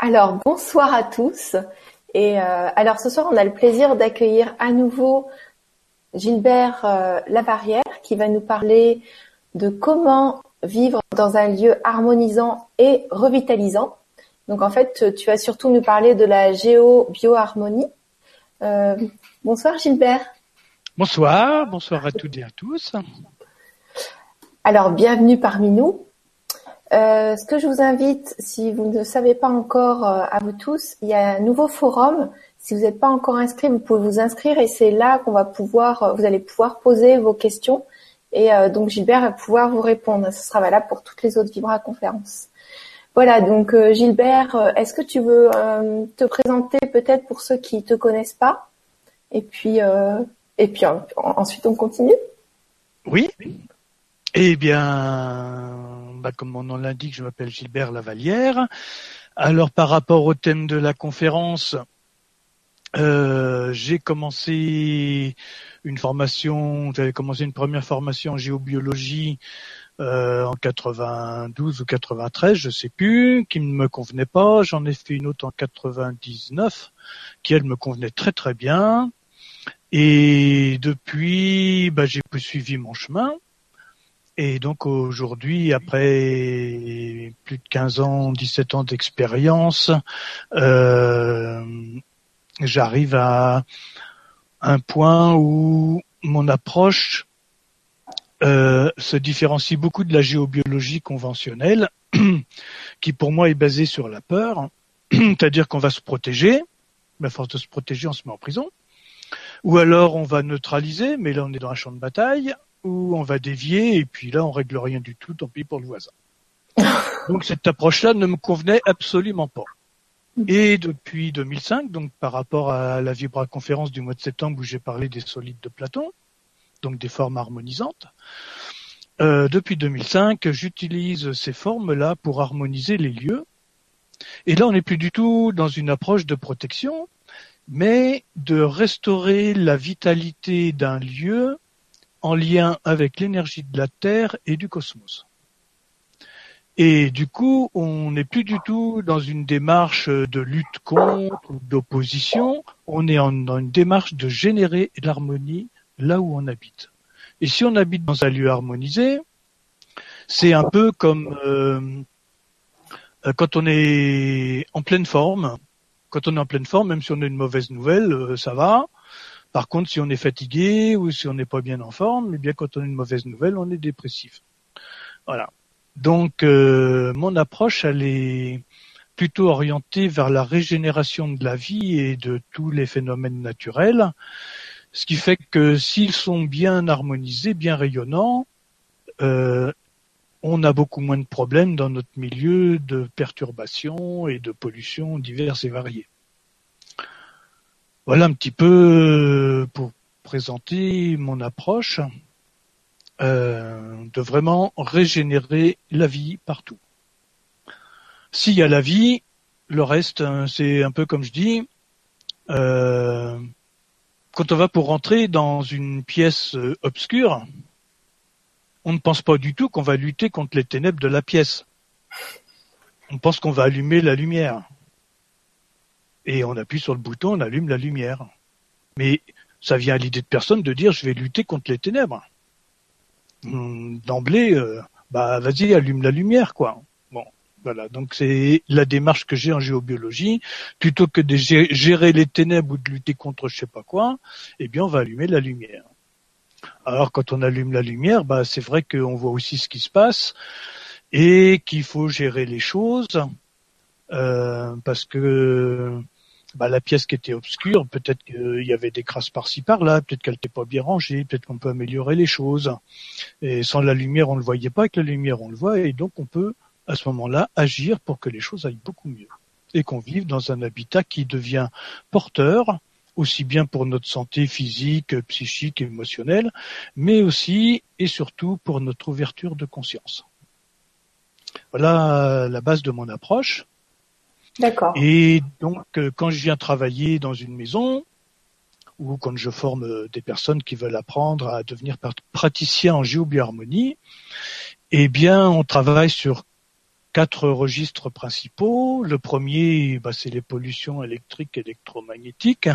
Alors, bonsoir à tous. Et euh, alors ce soir, on a le plaisir d'accueillir à nouveau Gilbert euh, Lavarrière qui va nous parler de comment vivre dans un lieu harmonisant et revitalisant. Donc en fait, tu vas surtout nous parler de la géo-bioharmonie. Euh, bonsoir Gilbert. Bonsoir, bonsoir à toutes et à tous. Alors bienvenue parmi nous. Euh, ce que je vous invite, si vous ne savez pas encore euh, à vous tous, il y a un nouveau forum. Si vous n'êtes pas encore inscrit, vous pouvez vous inscrire et c'est là qu'on va pouvoir, euh, vous allez pouvoir poser vos questions et donc Gilbert va pouvoir vous répondre. Ce sera valable pour toutes les autres Vibra conférences. Voilà, donc Gilbert, est-ce que tu veux te présenter peut-être pour ceux qui te connaissent pas? Et puis et puis ensuite on continue. Oui. Eh bien, bah, comme mon nom l'indique, je m'appelle Gilbert Lavalière. Alors par rapport au thème de la conférence, euh, j'ai commencé une formation, j'avais commencé une première formation en géobiologie euh, en 92 ou 93, je sais plus, qui ne me convenait pas. J'en ai fait une autre en 99, qui elle me convenait très très bien. Et depuis, bah, j'ai poursuivi mon chemin. Et donc aujourd'hui, après plus de 15 ans, 17 ans d'expérience, euh, j'arrive à un point où mon approche euh, se différencie beaucoup de la géobiologie conventionnelle, qui pour moi est basée sur la peur, c'est-à-dire qu'on va se protéger, mais à force de se protéger, on se met en prison. Ou alors on va neutraliser, mais là on est dans un champ de bataille où on va dévier et puis là on règle rien du tout, tant pis pour le voisin. donc cette approche-là ne me convenait absolument pas. Et depuis 2005, donc par rapport à la Vibra conférence du mois de septembre où j'ai parlé des solides de Platon, donc des formes harmonisantes, euh, depuis 2005, j'utilise ces formes-là pour harmoniser les lieux. Et là, on n'est plus du tout dans une approche de protection, mais de restaurer la vitalité d'un lieu en lien avec l'énergie de la Terre et du cosmos. Et du coup, on n'est plus du tout dans une démarche de lutte contre ou d'opposition, on est dans une démarche de générer l'harmonie là où on habite. Et si on habite dans un lieu harmonisé, c'est un peu comme euh, quand on est en pleine forme. Quand on est en pleine forme, même si on a une mauvaise nouvelle, euh, ça va. Par contre, si on est fatigué ou si on n'est pas bien en forme, eh bien quand on a une mauvaise nouvelle, on est dépressif. Voilà. Donc euh, mon approche, elle est plutôt orientée vers la régénération de la vie et de tous les phénomènes naturels, ce qui fait que s'ils sont bien harmonisés, bien rayonnants, euh, on a beaucoup moins de problèmes dans notre milieu de perturbations et de pollutions diverses et variées. Voilà un petit peu euh, pour présenter mon approche euh, de vraiment régénérer la vie partout. S'il y a la vie, le reste, hein, c'est un peu comme je dis, euh, quand on va pour rentrer dans une pièce obscure, on ne pense pas du tout qu'on va lutter contre les ténèbres de la pièce. On pense qu'on va allumer la lumière et on appuie sur le bouton, on allume la lumière. Mais ça vient à l'idée de personne de dire je vais lutter contre les ténèbres. Hmm, d'emblée, euh, bah vas-y, allume la lumière, quoi. Bon, voilà. Donc c'est la démarche que j'ai en géobiologie. Plutôt que de gérer les ténèbres ou de lutter contre je sais pas quoi, eh bien on va allumer la lumière. Alors quand on allume la lumière, bah c'est vrai qu'on voit aussi ce qui se passe et qu'il faut gérer les choses euh, parce que bah, la pièce qui était obscure, peut-être qu'il y avait des crasses par-ci par-là, peut-être qu'elle n'était pas bien rangée, peut-être qu'on peut améliorer les choses. Et sans la lumière, on ne le voyait pas, avec la lumière, on le voit, et donc on peut à ce moment-là agir pour que les choses aillent beaucoup mieux et qu'on vive dans un habitat qui devient porteur, aussi bien pour notre santé physique, psychique, émotionnelle, mais aussi et surtout pour notre ouverture de conscience. Voilà la base de mon approche. D'accord. Et donc, euh, quand je viens travailler dans une maison, ou quand je forme euh, des personnes qui veulent apprendre à devenir praticiens en géobioharmonie, eh bien, on travaille sur quatre registres principaux. Le premier, bah, c'est les pollutions électriques et électromagnétiques.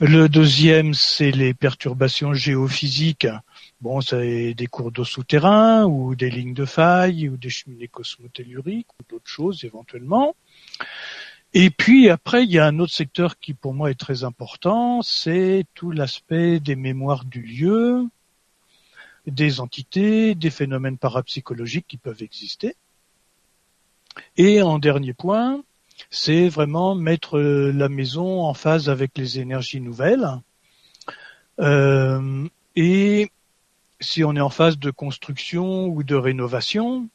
Le deuxième, c'est les perturbations géophysiques. Bon, c'est des cours d'eau souterrains ou des lignes de faille ou des cheminées cosmotelluriques ou d'autres choses éventuellement. Et puis après, il y a un autre secteur qui pour moi est très important, c'est tout l'aspect des mémoires du lieu, des entités, des phénomènes parapsychologiques qui peuvent exister. Et en dernier point, c'est vraiment mettre la maison en phase avec les énergies nouvelles. Euh, et si on est en phase de construction ou de rénovation,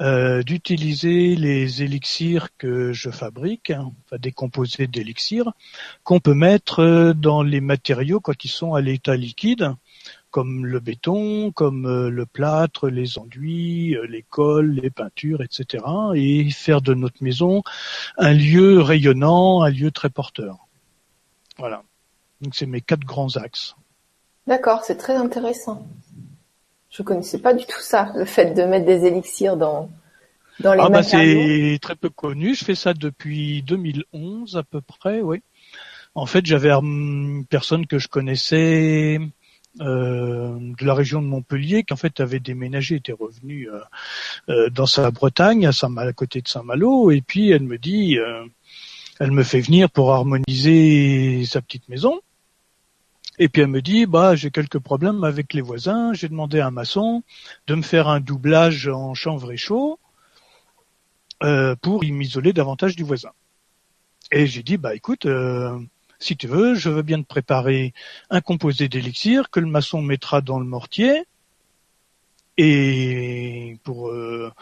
euh, d'utiliser les élixirs que je fabrique, hein, enfin des composés d'élixirs, qu'on peut mettre dans les matériaux quand ils sont à l'état liquide, comme le béton, comme euh, le plâtre, les enduits, euh, les cols, les peintures, etc. et faire de notre maison un lieu rayonnant, un lieu très porteur. Voilà. Donc c'est mes quatre grands axes. D'accord, c'est très intéressant. Je connaissais pas du tout ça, le fait de mettre des élixirs dans dans les ah bah c'est très peu connu. Je fais ça depuis 2011 à peu près, oui. En fait, j'avais une personne que je connaissais euh, de la région de Montpellier qui en fait avait déménagé, était revenu euh, euh, dans sa Bretagne, à, Saint à côté de Saint-Malo, et puis elle me dit, elle me fait venir pour harmoniser sa petite maison. Et puis elle me dit, bah j'ai quelques problèmes avec les voisins. J'ai demandé à un maçon de me faire un doublage en chanvre et chaud euh, pour m'isoler davantage du voisin. Et j'ai dit, bah écoute, euh, si tu veux, je veux bien te préparer un composé d'élixir que le maçon mettra dans le mortier et pour euh,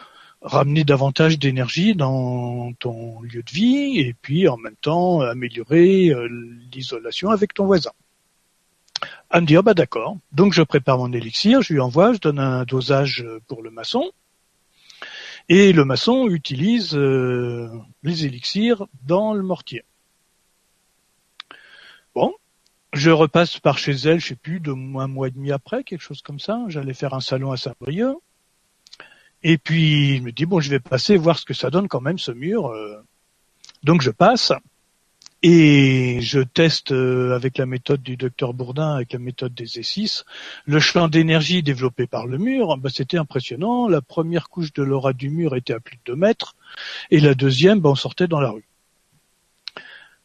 ramener davantage d'énergie dans ton lieu de vie et puis en même temps améliorer l'isolation avec ton voisin. Elle me dit, ah bah d'accord. Donc je prépare mon élixir, je lui envoie, je donne un dosage pour le maçon. Et le maçon utilise euh, les élixirs dans le mortier. Bon, je repasse par chez elle, je sais plus, de un mois et demi après, quelque chose comme ça. J'allais faire un salon à Saint-Brieuc. Et puis, je me dis, bon, je vais passer voir ce que ça donne quand même, ce mur. Euh. Donc, je passe. Et je teste euh, avec la méthode du docteur Bourdin, avec la méthode des E6, le champ d'énergie développé par le mur. Bah, c'était impressionnant. La première couche de l'aura du mur était à plus de 2 mètres, et la deuxième, bah, on sortait dans la rue.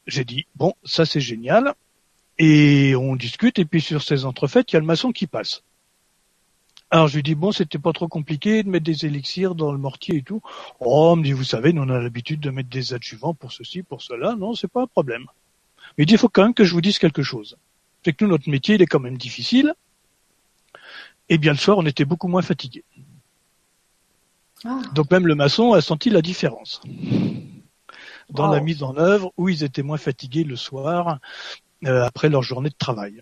J'ai dit bon, ça c'est génial. Et on discute, et puis sur ces entrefaites, il y a le maçon qui passe. Alors je lui dis bon, c'était pas trop compliqué de mettre des élixirs dans le mortier et tout. Oh, on me dit vous savez, nous on a l'habitude de mettre des adjuvants pour ceci, pour cela. Non, c'est pas un problème. Mais il dit il faut quand même que je vous dise quelque chose. C'est que nous notre métier il est quand même difficile. Et bien le soir on était beaucoup moins fatigués. Ah. Donc même le maçon a senti la différence dans la mise en œuvre où ils étaient moins fatigués le soir euh, après leur journée de travail.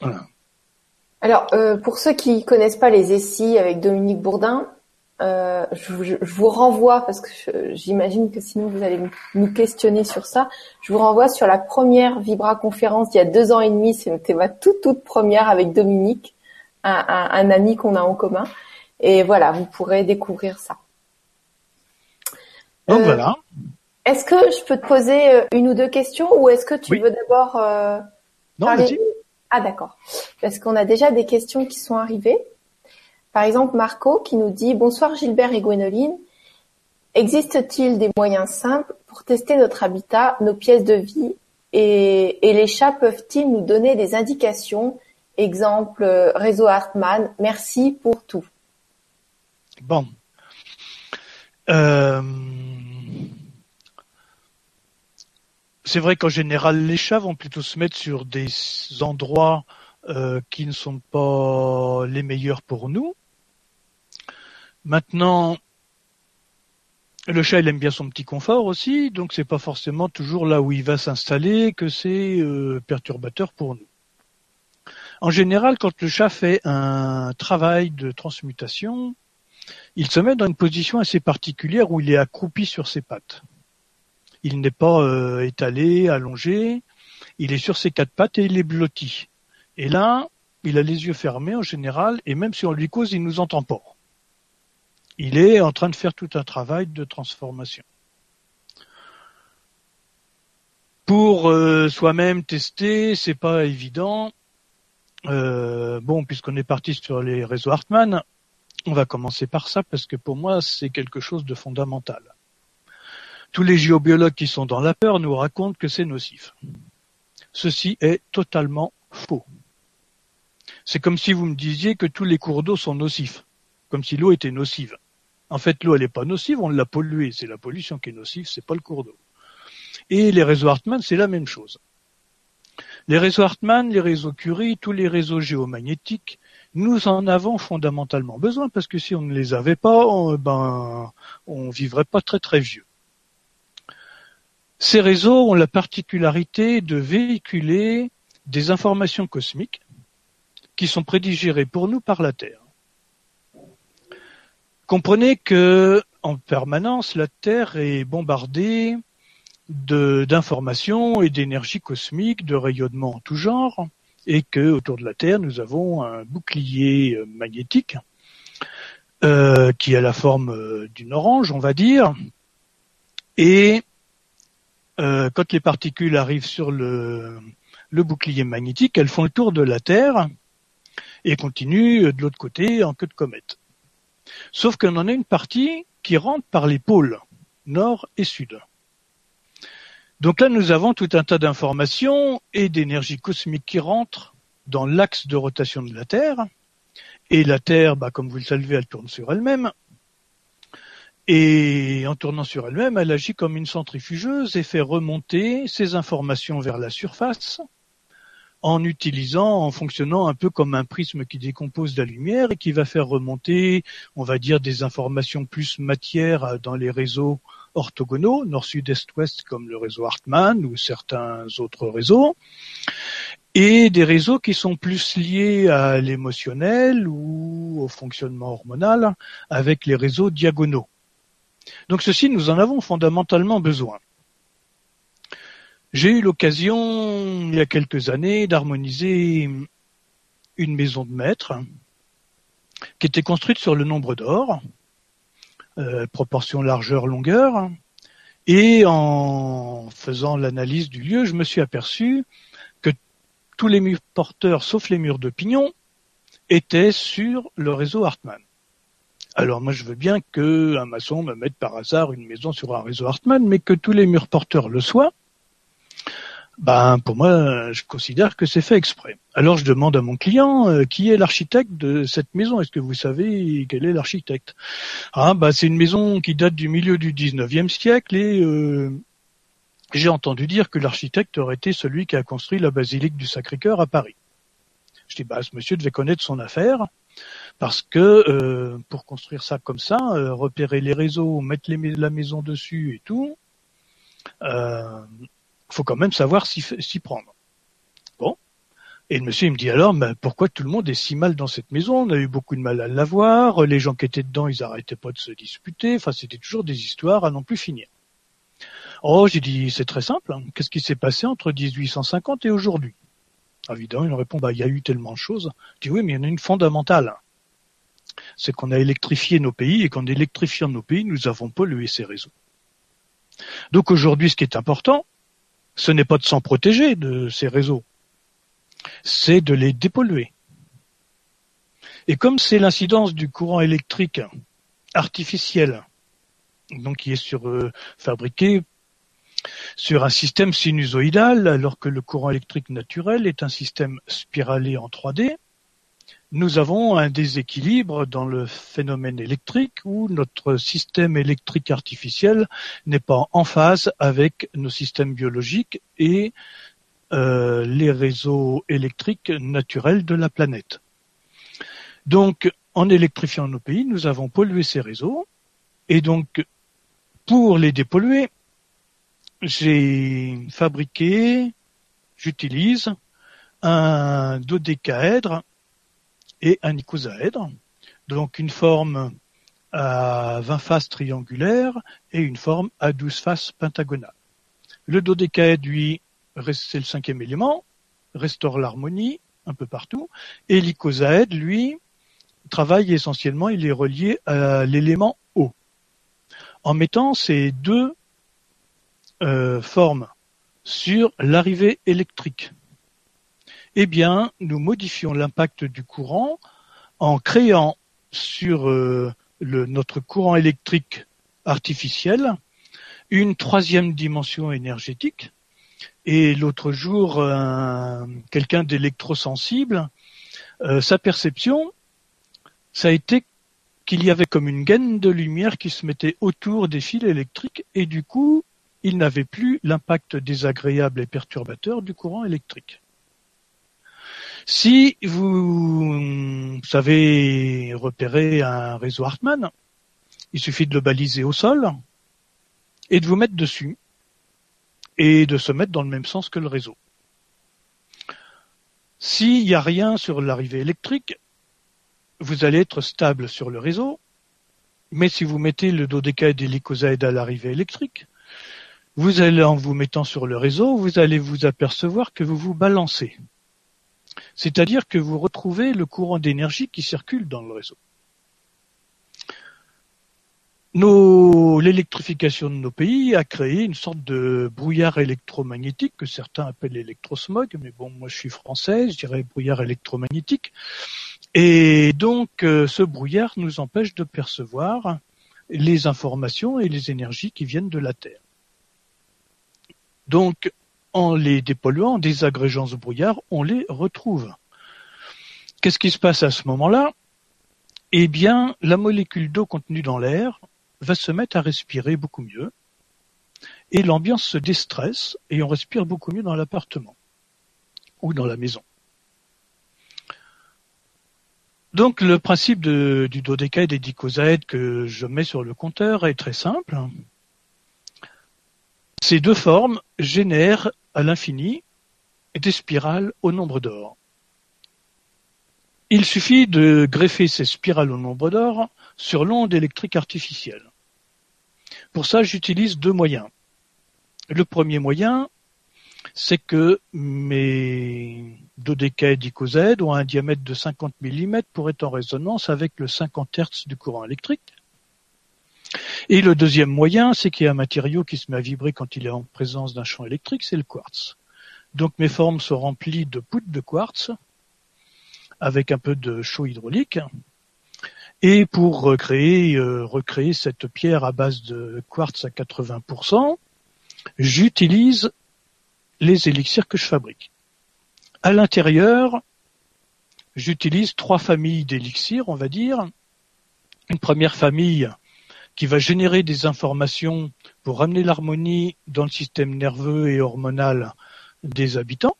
Voilà. Alors, euh, pour ceux qui connaissent pas les essais avec Dominique Bourdin, euh, je, vous renvoie, parce que j'imagine que sinon vous allez nous questionner sur ça, je vous renvoie sur la première Vibra conférence il y a deux ans et demi, c'était ma toute toute première avec Dominique, un, ami qu'on a en commun. Et voilà, vous pourrez découvrir ça. Donc voilà. Est-ce que je peux te poser une ou deux questions ou est-ce que tu veux d'abord euh, non, parler ah d'accord. Parce qu'on a déjà des questions qui sont arrivées. Par exemple, Marco qui nous dit Bonsoir Gilbert et Gwénoline. Existe-t-il des moyens simples pour tester notre habitat, nos pièces de vie et, les chats peuvent-ils nous donner des indications? Exemple, réseau Hartmann, merci pour tout. Bon. Euh, c'est vrai qu'en général, les chats vont plutôt se mettre sur des endroits euh, qui ne sont pas les meilleurs pour nous. Maintenant, le chat, il aime bien son petit confort aussi, donc c'est pas forcément toujours là où il va s'installer que c'est euh, perturbateur pour nous. En général, quand le chat fait un travail de transmutation, il se met dans une position assez particulière où il est accroupi sur ses pattes. Il n'est pas euh, étalé, allongé. Il est sur ses quatre pattes et il est blotti. Et là, il a les yeux fermés en général, et même si on lui cause, il nous entend pas. Il est en train de faire tout un travail de transformation. Pour euh, soi-même tester, c'est pas évident. Euh, bon, puisqu'on est parti sur les réseaux Hartmann, on va commencer par ça parce que pour moi, c'est quelque chose de fondamental. Tous les géobiologues qui sont dans la peur nous racontent que c'est nocif. Ceci est totalement faux. C'est comme si vous me disiez que tous les cours d'eau sont nocifs, comme si l'eau était nocive. En fait, l'eau, elle n'est pas nocive, on l'a polluée. C'est la pollution qui est nocive, c'est pas le cours d'eau. Et les réseaux Hartmann, c'est la même chose. Les réseaux Hartmann, les réseaux Curie, tous les réseaux géomagnétiques, nous en avons fondamentalement besoin parce que si on ne les avait pas, on, ben, on vivrait pas très très vieux. Ces réseaux ont la particularité de véhiculer des informations cosmiques qui sont prédigérées pour nous par la Terre. Comprenez que en permanence, la Terre est bombardée d'informations et d'énergie cosmique, de rayonnement en tout genre, et que autour de la Terre, nous avons un bouclier euh, magnétique euh, qui a la forme euh, d'une orange, on va dire, et euh, quand les particules arrivent sur le, bouclier magnétique, elles font le tour de la Terre et continuent de l'autre côté en queue de comète. Sauf qu'on en a une partie qui rentre par les pôles nord et sud. Donc là, nous avons tout un tas d'informations et d'énergie cosmique qui rentrent dans l'axe de rotation de la Terre. Et la Terre, bah, comme vous le savez, elle tourne sur elle-même. Et en tournant sur elle-même, elle agit comme une centrifugeuse et fait remonter ces informations vers la surface en utilisant, en fonctionnant un peu comme un prisme qui décompose la lumière et qui va faire remonter, on va dire, des informations plus matière dans les réseaux orthogonaux, nord, sud, est, ouest, comme le réseau Hartmann ou certains autres réseaux, et des réseaux qui sont plus liés à l'émotionnel ou au fonctionnement hormonal avec les réseaux diagonaux. Donc ceci, nous en avons fondamentalement besoin. J'ai eu l'occasion, il y a quelques années, d'harmoniser une maison de maître qui était construite sur le nombre d'or, euh, proportion largeur-longueur, et en faisant l'analyse du lieu, je me suis aperçu que tous les murs porteurs, sauf les murs de pignon, étaient sur le réseau Hartmann. Alors moi je veux bien que un maçon me mette par hasard une maison sur un réseau Hartmann, mais que tous les murs porteurs le soient, ben pour moi, je considère que c'est fait exprès. Alors je demande à mon client euh, qui est l'architecte de cette maison. Est-ce que vous savez quel est l'architecte? Ah ben c'est une maison qui date du milieu du 19e siècle et euh, j'ai entendu dire que l'architecte aurait été celui qui a construit la basilique du Sacré-Cœur à Paris. Je dis bah ce monsieur devait connaître son affaire parce que euh, pour construire ça comme ça, repérer les réseaux, mettre la maison dessus et tout, euh, faut quand même savoir s'y prendre. Bon. Et le monsieur il me dit alors, ben, pourquoi tout le monde est si mal dans cette maison? On a eu beaucoup de mal à l'avoir. Les gens qui étaient dedans, ils arrêtaient pas de se disputer. Enfin, c'était toujours des histoires à non plus finir. Oh, j'ai dit, c'est très simple. Hein. Qu'est-ce qui s'est passé entre 1850 et aujourd'hui? Évidemment, il me répond, bah, il y a eu tellement de choses. Je dis, oui, mais il y en a une fondamentale. C'est qu'on a électrifié nos pays et qu'en électrifiant nos pays, nous avons pollué ces réseaux. Donc aujourd'hui, ce qui est important, ce n'est pas de s'en protéger de ces réseaux, c'est de les dépolluer. Et comme c'est l'incidence du courant électrique artificiel, donc qui est sur, euh, fabriqué sur un système sinusoïdal, alors que le courant électrique naturel est un système spiralé en 3D, nous avons un déséquilibre dans le phénomène électrique où notre système électrique artificiel n'est pas en phase avec nos systèmes biologiques et euh, les réseaux électriques naturels de la planète. Donc, en électrifiant nos pays, nous avons pollué ces réseaux et donc, pour les dépolluer, j'ai fabriqué, j'utilise un dodécaèdre et un icosaèdre, donc une forme à 20 faces triangulaires et une forme à 12 faces pentagonales. Le dodécaèdre, lui, c'est le cinquième élément, restaure l'harmonie un peu partout, et l'icosaèdre, lui, travaille essentiellement, il est relié à l'élément eau. En mettant ces deux euh, formes sur l'arrivée électrique, eh bien, nous modifions l'impact du courant en créant sur euh, notre courant électrique artificiel une troisième dimension énergétique. Et l'autre jour, quelqu'un d'électrosensible, euh, sa perception, ça a été qu'il y avait comme une gaine de lumière qui se mettait autour des fils électriques et du coup, il n'avait plus l'impact désagréable et perturbateur du courant électrique. Si vous savez repérer un réseau Hartmann, il suffit de le baliser au sol et de vous mettre dessus et de se mettre dans le même sens que le réseau. S'il n'y a rien sur l'arrivée électrique, vous allez être stable sur le réseau, mais si vous mettez le dodécaèdre et l'icosaède à l'arrivée électrique, vous allez, en vous mettant sur le réseau, vous allez vous apercevoir que vous vous balancez. C'est-à-dire que vous retrouvez le courant d'énergie qui circule dans le réseau. l'électrification de nos pays a créé une sorte de brouillard électromagnétique que certains appellent l'électrosmog, mais bon, moi je suis français, je dirais brouillard électromagnétique. Et donc, euh, ce brouillard nous empêche de percevoir les informations et les énergies qui viennent de la Terre. Donc, en les dépolluant, en désagrégeant ce brouillard, on les retrouve. Qu'est-ce qui se passe à ce moment-là? Eh bien, la molécule d'eau contenue dans l'air va se mettre à respirer beaucoup mieux, et l'ambiance se déstresse, et on respire beaucoup mieux dans l'appartement ou dans la maison. Donc le principe du dodécaèdre et d'icosaèdre que je mets sur le compteur est très simple. Ces deux formes génèrent à l'infini des spirales au nombre d'or. Il suffit de greffer ces spirales au nombre d'or sur l'onde électrique artificielle. Pour ça, j'utilise deux moyens. Le premier moyen, c'est que mes dodécaèdres icosaèdres ont un diamètre de 50 mm pour être en résonance avec le 50 Hz du courant électrique. Et le deuxième moyen, c'est qu'il y a un matériau qui se met à vibrer quand il est en présence d'un champ électrique, c'est le quartz. Donc mes formes sont remplies de poutres de quartz avec un peu de chaud hydraulique. Et pour recréer, euh, recréer cette pierre à base de quartz à 80%, j'utilise les élixirs que je fabrique. À l'intérieur, j'utilise trois familles d'élixirs, on va dire. Une première famille qui va générer des informations pour ramener l'harmonie dans le système nerveux et hormonal des habitants.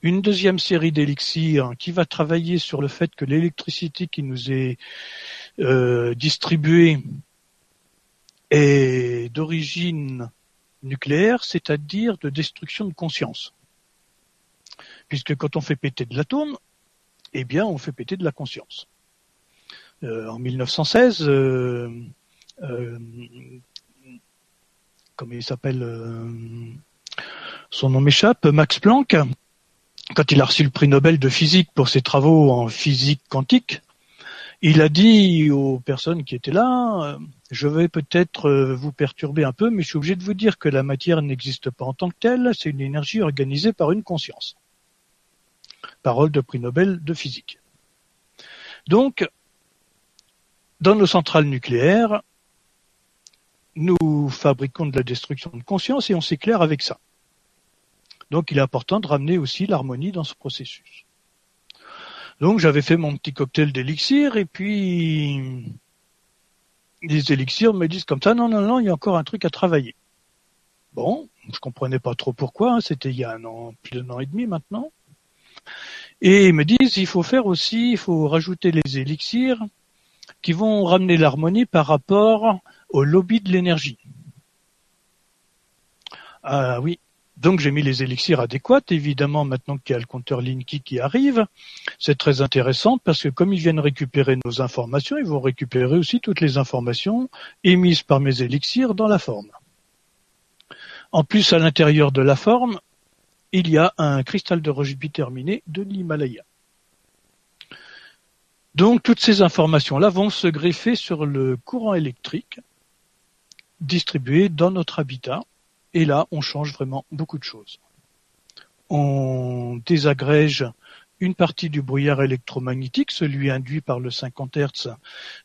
Une deuxième série d'élixirs qui va travailler sur le fait que l'électricité qui nous est euh, distribuée est d'origine nucléaire, c'est-à-dire de destruction de conscience. Puisque quand on fait péter de l'atome, eh bien on fait péter de la conscience. Euh, en 1916, euh, euh, comme il s'appelle, son nom m'échappe, Max Planck, quand il a reçu le prix Nobel de physique pour ses travaux en physique quantique, il a dit aux personnes qui étaient là, je vais peut-être vous perturber un peu, mais je suis obligé de vous dire que la matière n'existe pas en tant que telle, c'est une énergie organisée par une conscience. Parole de prix Nobel de physique. Donc, dans nos centrales nucléaires, nous fabriquons de la destruction de conscience et on s'éclaire avec ça. Donc il est important de ramener aussi l'harmonie dans ce processus. Donc j'avais fait mon petit cocktail d'élixir et puis les élixirs me disent comme ça, non, non, non, il y a encore un truc à travailler. Bon, je comprenais pas trop pourquoi, hein, c'était il y a un an, plus d'un an et demi maintenant. Et ils me disent, il faut faire aussi, il faut rajouter les élixirs qui vont ramener l'harmonie par rapport au lobby de l'énergie. Ah oui, donc j'ai mis les élixirs adéquats. Évidemment, maintenant qu'il y a le compteur Linky qui arrive, c'est très intéressant parce que comme ils viennent récupérer nos informations, ils vont récupérer aussi toutes les informations émises par mes élixirs dans la forme. En plus, à l'intérieur de la forme, il y a un cristal de roche biterminé de l'Himalaya. Donc toutes ces informations-là vont se greffer sur le courant électrique distribué dans notre habitat. Et là, on change vraiment beaucoup de choses. On désagrège une partie du brouillard électromagnétique, celui induit par le 50 Hz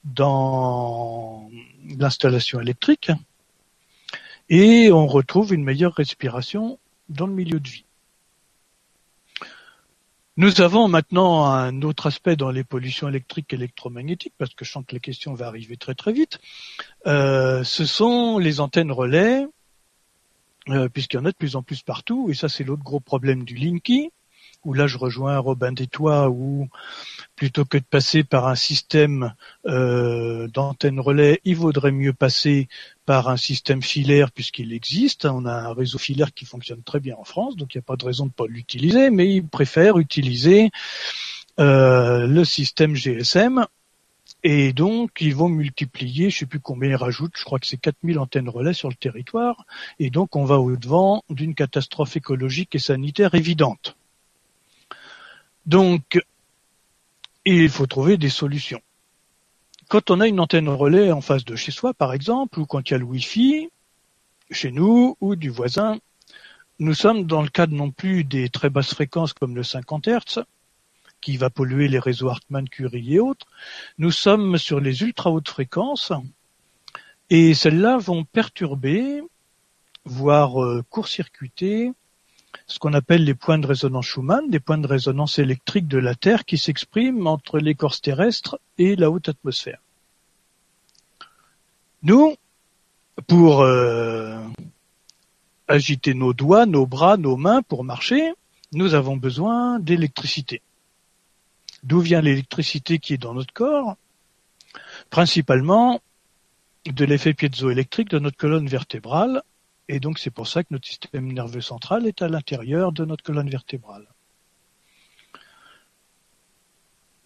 dans l'installation électrique, et on retrouve une meilleure respiration dans le milieu de vie. Nous avons maintenant un autre aspect dans les pollutions électriques et électromagnétiques, parce que je sens que la question va arriver très très vite. Euh, ce sont les antennes relais, euh, puisqu'il y en a de plus en plus partout, et ça c'est l'autre gros problème du Linky, où là je rejoins Robin Détois, où plutôt que de passer par un système euh, d'antenne relais, il vaudrait mieux passer par un système filaire puisqu'il existe. On a un réseau filaire qui fonctionne très bien en France, donc il n'y a pas de raison de ne pas l'utiliser, mais ils préfèrent utiliser euh, le système GSM. Et donc, ils vont multiplier, je sais plus combien ils rajoutent, je crois que c'est 4000 antennes relais sur le territoire. Et donc, on va au-devant d'une catastrophe écologique et sanitaire évidente. Donc, il faut trouver des solutions quand on a une antenne relais en face de chez soi, par exemple, ou quand il y a le Wi-Fi, chez nous ou du voisin, nous sommes dans le cadre non plus des très basses fréquences comme le 50 Hz, qui va polluer les réseaux Hartmann, Curie et autres. Nous sommes sur les ultra hautes fréquences, et celles-là vont perturber, voire euh, court-circuiter, ce qu'on appelle les points de résonance Schumann, des points de résonance électrique de la Terre qui s'expriment entre l'écorce terrestre et la haute atmosphère. Nous, pour euh, agiter nos doigts, nos bras, nos mains pour marcher, nous avons besoin d'électricité. D'où vient l'électricité qui est dans notre corps? Principalement de l'effet piézoélectrique de notre colonne vertébrale et donc c'est pour ça que notre système nerveux central est à l'intérieur de notre colonne vertébrale.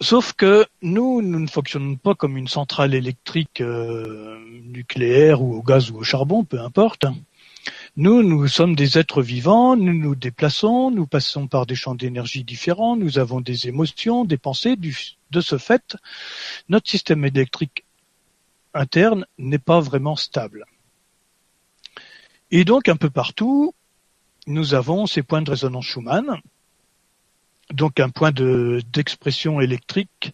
Sauf que nous, nous ne fonctionnons pas comme une centrale électrique euh, nucléaire ou au gaz ou au charbon, peu importe. Nous, nous sommes des êtres vivants, nous nous déplaçons, nous passons par des champs d'énergie différents, nous avons des émotions, des pensées. de ce fait, notre système électrique interne n'est pas vraiment stable. Et donc un peu partout, nous avons ces points de résonance Schumann, donc un point d'expression électrique,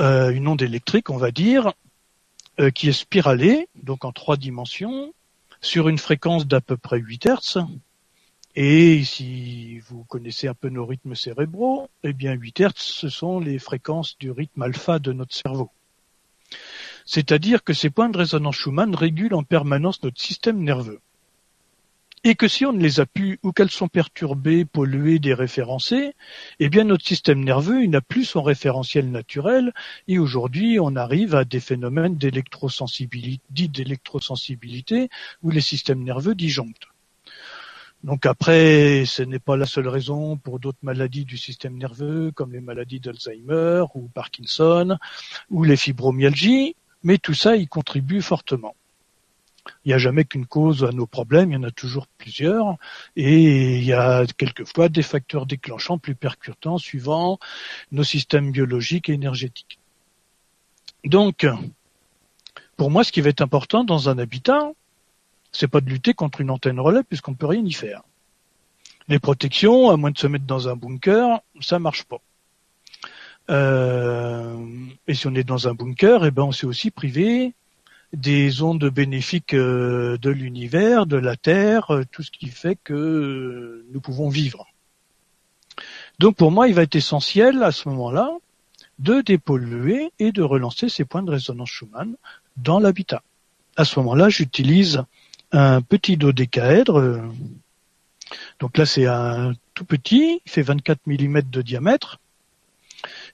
euh, une onde électrique, on va dire, euh, qui est spiralée, donc en trois dimensions, sur une fréquence d'à peu près 8 Hertz. Et si vous connaissez un peu nos rythmes cérébraux, eh bien 8 Hertz, ce sont les fréquences du rythme alpha de notre cerveau. C'est-à-dire que ces points de résonance Schumann régulent en permanence notre système nerveux. Et que si on ne les a plus ou qu'elles sont perturbées, polluées, déréférencées, eh bien notre système nerveux n'a plus son référentiel naturel et aujourd'hui on arrive à des phénomènes d'électrosensibilité, dits d'électrosensibilité où les systèmes nerveux disjonctent. Donc après, ce n'est pas la seule raison pour d'autres maladies du système nerveux, comme les maladies d'Alzheimer ou Parkinson ou les fibromyalgies, mais tout ça y contribue fortement. Il n'y a jamais qu'une cause à nos problèmes, il y en a toujours plusieurs, et il y a quelquefois des facteurs déclenchants plus percutants suivant nos systèmes biologiques et énergétiques. Donc, pour moi, ce qui va être important dans un habitat, c'est pas de lutter contre une antenne relais puisqu'on peut rien y faire. Les protections, à moins de se mettre dans un bunker, ça marche pas. Euh, et si on est dans un bunker, eh ben on s'est aussi privé des ondes bénéfiques euh, de l'univers, de la Terre, euh, tout ce qui fait que nous pouvons vivre. Donc pour moi, il va être essentiel à ce moment-là de dépolluer et de relancer ces points de résonance Schumann dans l'habitat. À ce moment-là, j'utilise un petit dodécaèdre. Donc là, c'est un tout petit, il fait 24 mm de diamètre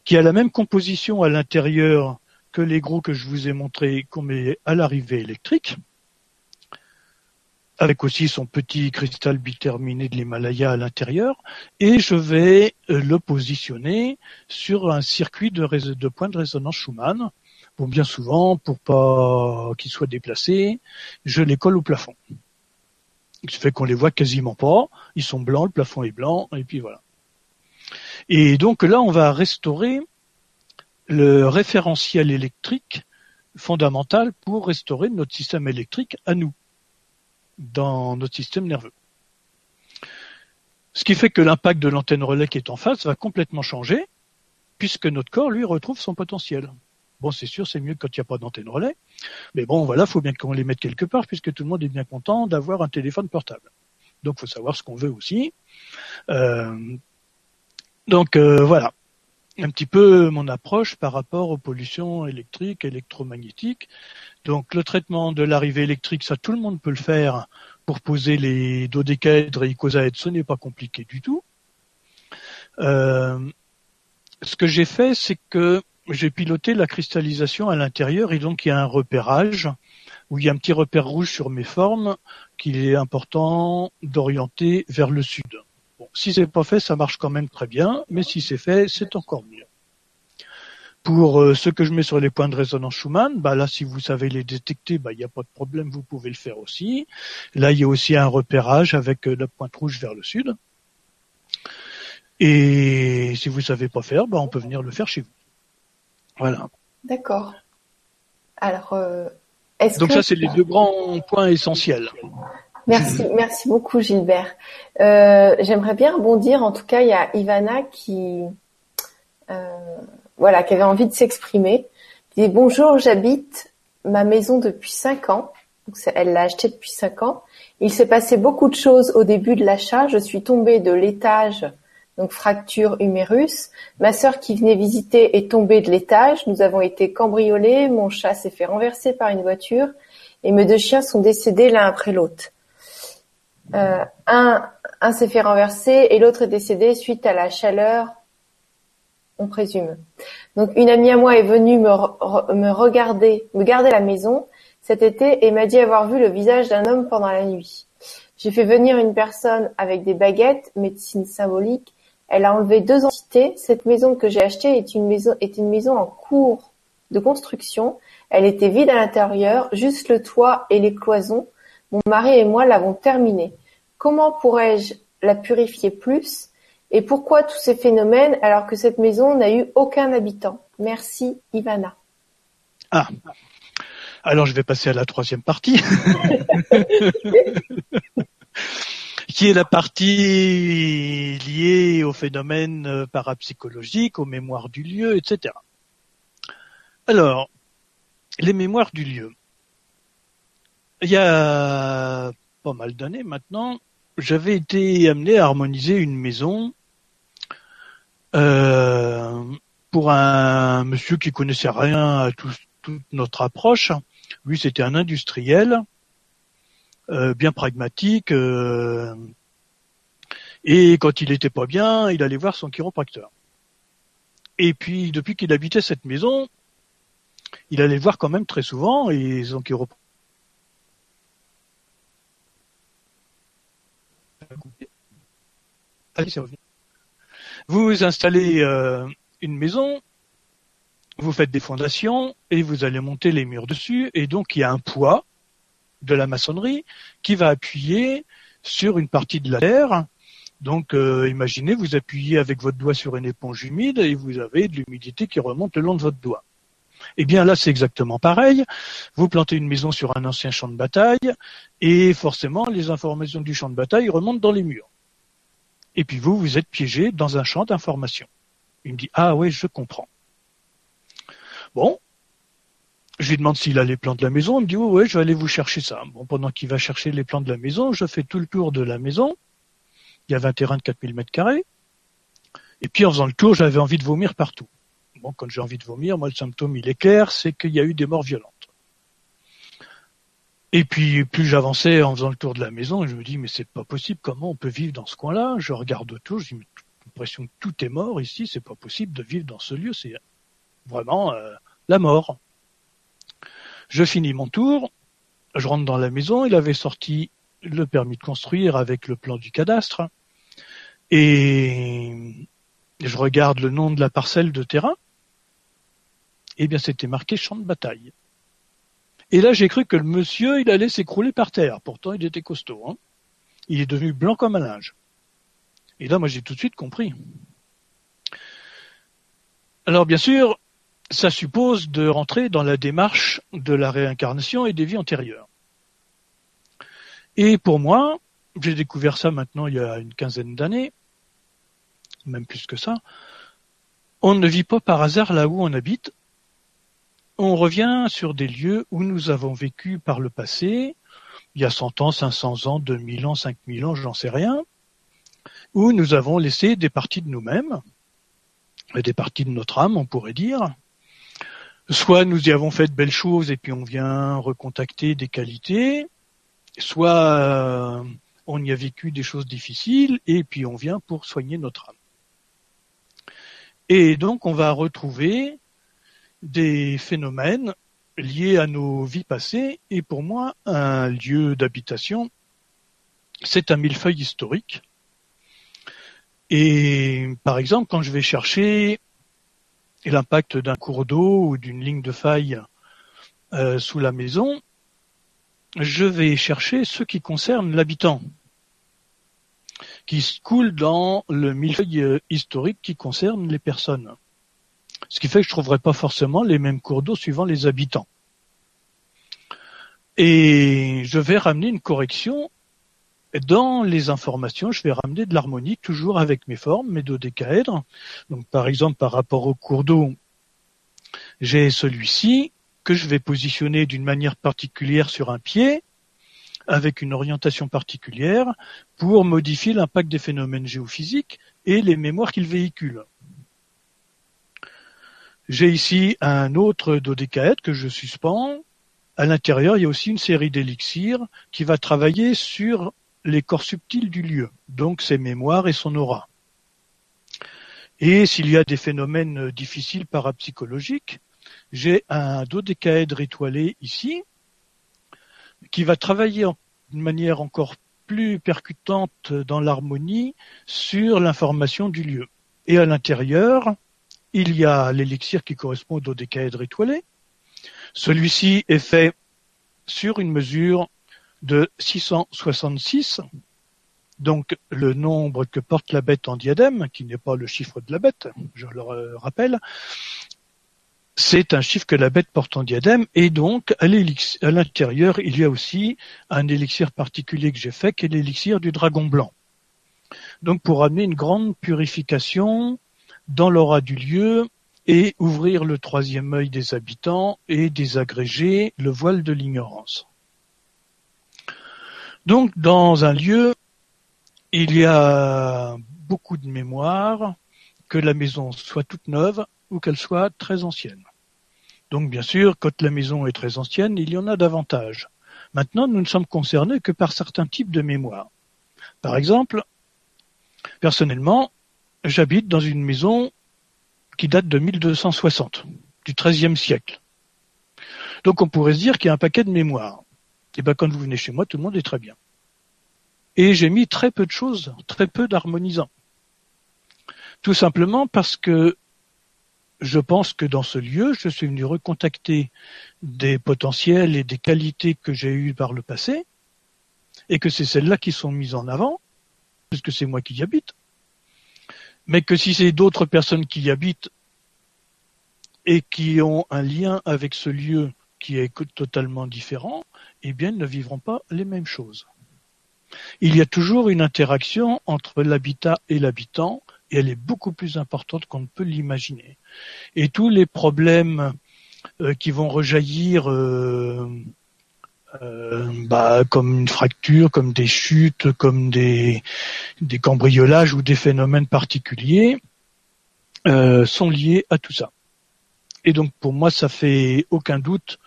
qui a la même composition à l'intérieur que les gros que je vous ai montrés qu'on met à l'arrivée électrique, avec aussi son petit cristal biterminé de l'Himalaya à l'intérieur, et je vais euh, le positionner sur un circuit de, de points de résonance Schumann. Bon, bien souvent, pour pas qu'il soit déplacé, je les colle au plafond. Ce fait qu'on les voit quasiment pas. Ils sont blancs, le plafond est blanc, et puis voilà. Et donc là, on va restaurer le référentiel électrique fondamental pour restaurer notre système électrique à nous, dans notre système nerveux. Ce qui fait que l'impact de l'antenne relais qui est en face va complètement changer, puisque notre corps, lui, retrouve son potentiel. Bon, c'est sûr, c'est mieux quand il n'y a pas d'antenne relais. Mais bon, voilà, faut bien qu'on les mette quelque part, puisque tout le monde est bien content d'avoir un téléphone portable. Donc, faut savoir ce qu'on veut aussi. Euh, donc, euh, voilà un petit peu mon approche par rapport aux pollutions électriques, électromagnétiques. Donc le traitement de l'arrivée électrique, ça tout le monde peut le faire pour poser les dodécaèdres et icosaèdres, ce n'est pas compliqué du tout. Euh, ce que j'ai fait, c'est que j'ai piloté la cristallisation à l'intérieur et donc il y a un repérage où il y a un petit repère rouge sur mes formes qu'il est important d'orienter vers le sud. Si c'est pas fait, ça marche quand même très bien, mais si c'est fait, c'est encore mieux. Pour euh, ce que je mets sur les points de résonance Schumann, bah là, si vous savez les détecter, bah il n'y a pas de problème, vous pouvez le faire aussi. Là, il y a aussi un repérage avec euh, la pointe rouge vers le sud. Et si vous savez pas faire, bah on peut venir le faire chez vous. Voilà. D'accord. Alors, euh, est-ce Donc ça, c'est les deux grands points essentiels. Merci, merci beaucoup Gilbert. Euh, J'aimerais bien rebondir. En tout cas, il y a Ivana qui, euh, voilà, qui avait envie de s'exprimer. Dit bonjour, j'habite ma maison depuis cinq ans. Donc, elle l'a achetée depuis cinq ans. Il s'est passé beaucoup de choses au début de l'achat. Je suis tombée de l'étage donc fracture humérus. Ma sœur qui venait visiter est tombée de l'étage. Nous avons été cambriolés. Mon chat s'est fait renverser par une voiture et mes deux chiens sont décédés l'un après l'autre. Euh, un, s'est fait renverser et l'autre est décédé suite à la chaleur, on présume. Donc une amie à moi est venue me, me regarder, me garder la maison cet été et m'a dit avoir vu le visage d'un homme pendant la nuit. J'ai fait venir une personne avec des baguettes, médecine symbolique, elle a enlevé deux entités. Cette maison que j'ai achetée est une maison, est une maison en cours de construction. Elle était vide à l'intérieur, juste le toit et les cloisons. Mon mari et moi l'avons terminée. Comment pourrais-je la purifier plus Et pourquoi tous ces phénomènes alors que cette maison n'a eu aucun habitant? Merci Ivana. Ah. Alors je vais passer à la troisième partie. qui est la partie liée aux phénomènes euh, parapsychologiques, aux mémoires du lieu, etc. Alors, les mémoires du lieu. Il y a pas mal d'années maintenant, j'avais été amené à harmoniser une maison euh, pour un monsieur qui connaissait rien à toute notre approche. Lui, c'était un industriel euh, bien pragmatique. Euh, et quand il était pas bien, il allait voir son chiropracteur. Et puis, depuis qu'il habitait cette maison, il allait le voir quand même très souvent et son chiropracteur Vous installez euh, une maison, vous faites des fondations et vous allez monter les murs dessus et donc il y a un poids de la maçonnerie qui va appuyer sur une partie de la terre. Donc euh, imaginez, vous appuyez avec votre doigt sur une éponge humide et vous avez de l'humidité qui remonte le long de votre doigt. Eh bien là, c'est exactement pareil. Vous plantez une maison sur un ancien champ de bataille et forcément, les informations du champ de bataille remontent dans les murs. Et puis vous, vous êtes piégé dans un champ d'informations. Il me dit, ah oui, je comprends. Bon, je lui demande s'il a les plans de la maison. Il me dit, oui, je vais aller vous chercher ça. Bon, pendant qu'il va chercher les plans de la maison, je fais tout le tour de la maison. Il y avait un terrain de 4000 mètres carrés. Et puis, en faisant le tour, j'avais envie de vomir partout. Bon, quand j'ai envie de vomir, moi, le symptôme, il est clair, c'est qu'il y a eu des morts violentes. Et puis, plus j'avançais en faisant le tour de la maison, je me dis, mais c'est pas possible, comment on peut vivre dans ce coin-là? Je regarde autour, j'ai l'impression que tout est mort ici, c'est pas possible de vivre dans ce lieu, c'est vraiment euh, la mort. Je finis mon tour, je rentre dans la maison, il avait sorti le permis de construire avec le plan du cadastre, et je regarde le nom de la parcelle de terrain, et eh bien c'était marqué champ de bataille. Et là j'ai cru que le monsieur il allait s'écrouler par terre, pourtant il était costaud. Hein. Il est devenu blanc comme un linge. Et là moi j'ai tout de suite compris. Alors bien sûr, ça suppose de rentrer dans la démarche de la réincarnation et des vies antérieures. Et pour moi, j'ai découvert ça maintenant il y a une quinzaine d'années, même plus que ça, on ne vit pas par hasard là où on habite, on revient sur des lieux où nous avons vécu par le passé, il y a 100 ans, 500 ans, 2000 ans, 5000 ans, j'en sais rien, où nous avons laissé des parties de nous-mêmes, des parties de notre âme, on pourrait dire. Soit nous y avons fait de belles choses et puis on vient recontacter des qualités, soit euh, on y a vécu des choses difficiles et puis on vient pour soigner notre âme. Et donc on va retrouver des phénomènes liés à nos vies passées et pour moi un lieu d'habitation c'est un millefeuille historique et par exemple quand je vais chercher l'impact d'un cours d'eau ou d'une ligne de faille euh, sous la maison je vais chercher ce qui concerne l'habitant qui coule dans le millefeuille historique qui concerne les personnes. Ce qui fait que je trouverai pas forcément les mêmes cours d'eau suivant les habitants. Et je vais ramener une correction dans les informations, je vais ramener de l'harmonie toujours avec mes formes, mes dodécaèdres. Donc par exemple par rapport au cours d'eau, j'ai celui-ci que je vais positionner d'une manière particulière sur un pied avec une orientation particulière pour modifier l'impact des phénomènes géophysiques et les mémoires qu'ils véhiculent. J'ai ici un autre dodécaèdre que je suspends. À l'intérieur, il y a aussi une série d'élixirs qui va travailler sur les corps subtils du lieu, donc ses mémoires et son aura. Et s'il y a des phénomènes difficiles parapsychologiques, j'ai un dodécaèdre étoilé ici qui va travailler d'une manière encore plus percutante dans l'harmonie sur l'information du lieu. Et à l'intérieur, il y a l'élixir qui correspond au dodécaèdre étoilé. Celui-ci est fait sur une mesure de 666, donc le nombre que porte la bête en diadème, qui n'est pas le chiffre de la bête, je le rappelle, c'est un chiffre que la bête porte en diadème et donc à l'intérieur il y a aussi un élixir particulier que j'ai fait qui est l'élixir du dragon blanc. Donc pour amener une grande purification dans l'aura du lieu et ouvrir le troisième œil des habitants et désagréger le voile de l'ignorance. Donc dans un lieu, il y a beaucoup de mémoire, que la maison soit toute neuve ou qu'elle soit très ancienne. Donc bien sûr, quand la maison est très ancienne, il y en a davantage. Maintenant, nous ne sommes concernés que par certains types de mémoire. Par exemple, personnellement, j'habite dans une maison qui date de 1260, du XIIIe siècle. Donc on pourrait se dire qu'il y a un paquet de mémoire. Et bien quand vous venez chez moi, tout le monde est très bien. Et j'ai mis très peu de choses, très peu d'harmonisants. Tout simplement parce que je pense que dans ce lieu, je suis venu recontacter des potentiels et des qualités que j'ai eues par le passé, et que c'est celles-là qui sont mises en avant, puisque c'est moi qui y habite. Mais que si c'est d'autres personnes qui y habitent et qui ont un lien avec ce lieu qui est totalement différent, eh bien, ils ne vivront pas les mêmes choses. Il y a toujours une interaction entre l'habitat et l'habitant, et elle est beaucoup plus importante qu'on ne peut l'imaginer. Et tous les problèmes euh, qui vont rejaillir euh, euh, bah, comme une fracture, comme des chutes, comme des, des cambriolages ou des phénomènes particuliers, sont liés à tout ça. Et donc pour moi, ça fait aucun doute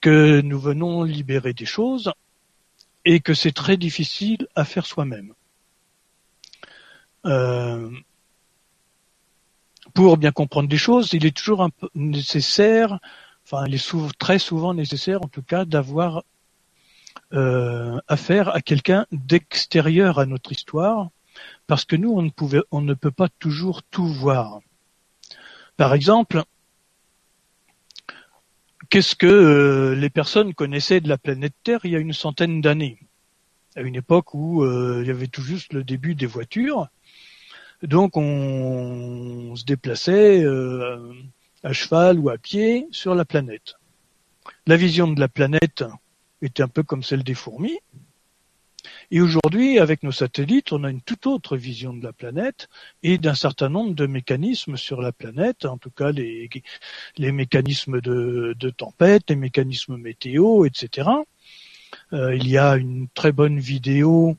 que nous venons libérer des choses et que c'est très difficile à faire soi-même. Euh, pour bien comprendre des choses, il est toujours un peu nécessaire, enfin, il est très souvent nécessaire, en tout cas, d'avoir euh, affaire à quelqu'un d'extérieur à notre histoire, parce que nous, on ne, pouvait, on ne peut pas toujours tout voir. Par exemple, qu'est-ce que euh, les personnes connaissaient de la planète Terre il y a une centaine d'années, à une époque où il y avait tout juste le début des voitures, donc on, se déplaçait euh, à cheval ou à pied sur la planète. La vision de la planète était un peu comme celle des fourmis. Et aujourd'hui, avec nos satellites, on a une toute autre vision de la planète et d'un certain nombre de mécanismes sur la planète, en tout cas les, mécanismes de, de tempête, les mécanismes météo, etc. Euh, il y a une très bonne vidéo,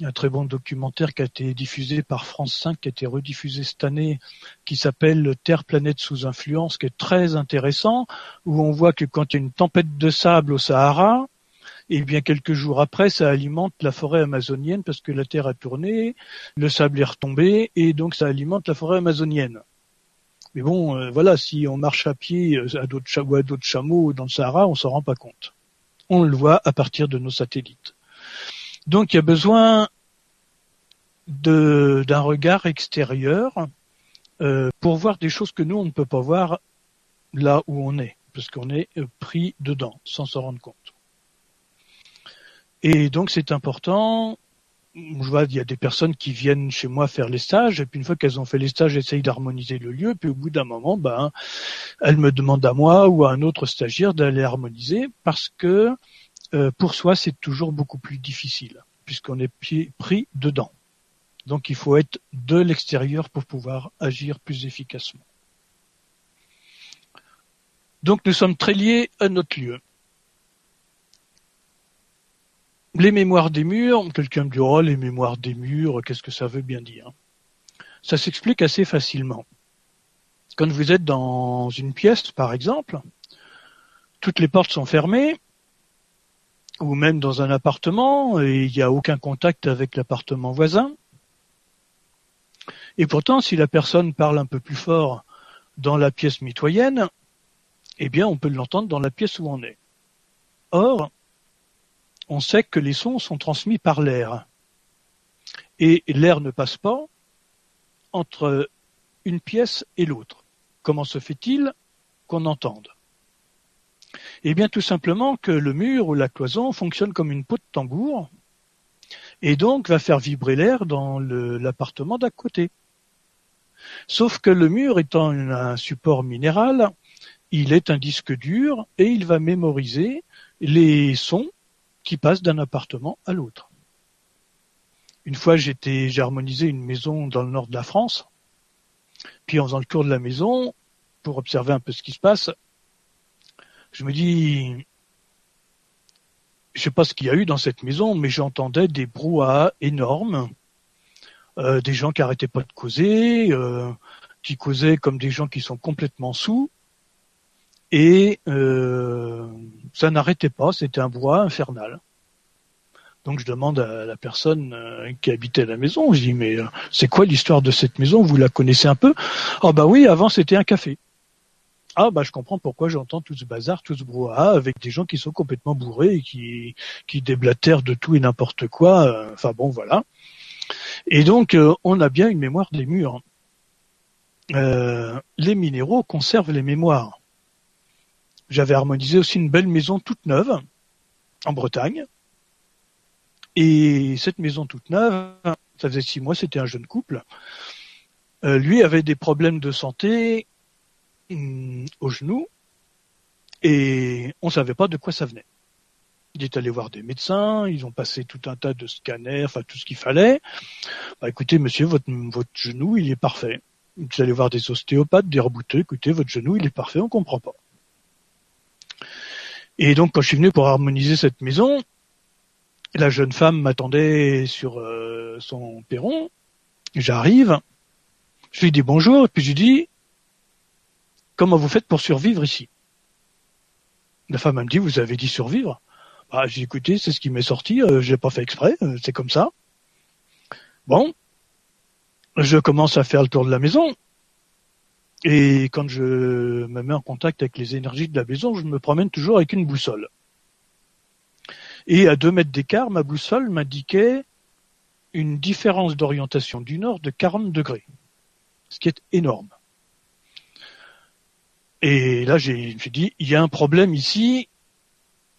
un très bon documentaire qui a été diffusé par France 5, qui a été rediffusé cette année, qui s'appelle Terre planète sous influence, qui est très intéressant, où on voit que quand il y a une tempête de sable au Sahara, et bien quelques jours après, ça alimente la forêt amazonienne parce que la terre a tourné, le sable est retombé et donc ça alimente la forêt amazonienne. Mais bon, euh, voilà, si on marche à pied euh, à d'autres ou à d'autres chameaux dans le Sahara, on s'en rend pas compte. On le voit à partir de nos satellites. Donc il y a besoin d'un regard extérieur euh, pour voir des choses que nous on ne peut pas voir là où on est, parce qu'on est pris dedans sans s'en rendre compte. Et donc c'est important. Je vois, il y a des personnes qui viennent chez moi faire les stages, et puis une fois qu'elles ont fait les stages, essayent d'harmoniser le lieu, puis au bout d'un moment, ben, elles me demandent à moi ou à un autre stagiaire d'aller harmoniser, parce que euh, pour soi, c'est toujours beaucoup plus difficile, puisqu'on est pris dedans. Donc il faut être de l'extérieur pour pouvoir agir plus efficacement. Donc nous sommes très liés à notre lieu. Les mémoires des murs, quelqu'un me oh les mémoires des murs, qu'est-ce que ça veut bien dire? Ça s'explique assez facilement. Quand vous êtes dans une pièce, par exemple, toutes les portes sont fermées, ou même dans un appartement, et il n'y a aucun contact avec l'appartement voisin. Et pourtant, si la personne parle un peu plus fort dans la pièce mitoyenne, eh bien, on peut l'entendre dans la pièce où on est. Or, on sait que les sons sont transmis par l'air. Et l'air ne passe pas entre une pièce et l'autre. Comment se fait-il qu'on entende? Eh bien tout simplement que le mur ou la cloison fonctionne comme une peau de tambour et donc va faire vibrer l'air dans l'appartement d'à côté. Sauf que le mur étant un support minéral, il est un disque dur et il va mémoriser les sons qui passe d'un appartement à l'autre. Une fois, j'étais, j'ai harmonisé une maison dans le nord de la France. Puis en faisant le tour de la maison, pour observer un peu ce qui se passe, je me dis, je sais pas ce qu'il y a eu dans cette maison, mais j'entendais des brouhahas énormes, euh, des gens qui arrêtaient pas de causer, euh, qui causaient comme des gens qui sont complètement sous, et euh, ça n'arrêtait pas, c'était un bois infernal. Donc je demande à la personne euh, qui habitait la maison, je dis mais euh, c'est quoi l'histoire de cette maison? Vous la connaissez un peu? Ah bah oui, avant c'était un café. Ah bah je comprends pourquoi j'entends tout ce bazar, tout ce brouhaha avec des gens qui sont complètement bourrés et qui qui déblatèrent de tout et n'importe quoi. Enfin bon voilà. Et donc on a bien une mémoire des murs. les minéraux conservent les mémoires. J'avais harmonisé aussi une belle maison toute neuve en Bretagne. Et cette maison toute neuve, ça faisait six mois, c'était un jeune couple. Euh, lui avait des problèmes de santé hum, au genou et on savait pas de quoi ça venait. Il est allé voir des médecins, ils ont passé tout un tas de scanners, enfin tout ce qu'il fallait. Bah, écoutez, monsieur, votre, votre genou, il est parfait. Vous allez voir des ostéopathes, des rebouteux, écoutez, votre genou, il est parfait, on comprend pas. Et donc, quand je suis venu pour harmoniser cette maison, la jeune femme m'attendait sur euh, son perron. J'arrive, je lui dis bonjour, et puis je lui dis comment vous faites pour survivre ici? La femme me dit vous avez dit survivre? Bah, j'ai écouté, c'est ce qui m'est sorti, euh, je l'ai pas fait exprès, euh, c'est comme ça. Bon, je commence à faire le tour de la maison. Et quand je me mets en contact avec les énergies de la maison, je me promène toujours avec une boussole. Et à deux mètres d'écart, ma boussole m'indiquait une différence d'orientation du nord de 40 degrés, ce qui est énorme. Et là, j'ai dit, il y a un problème ici.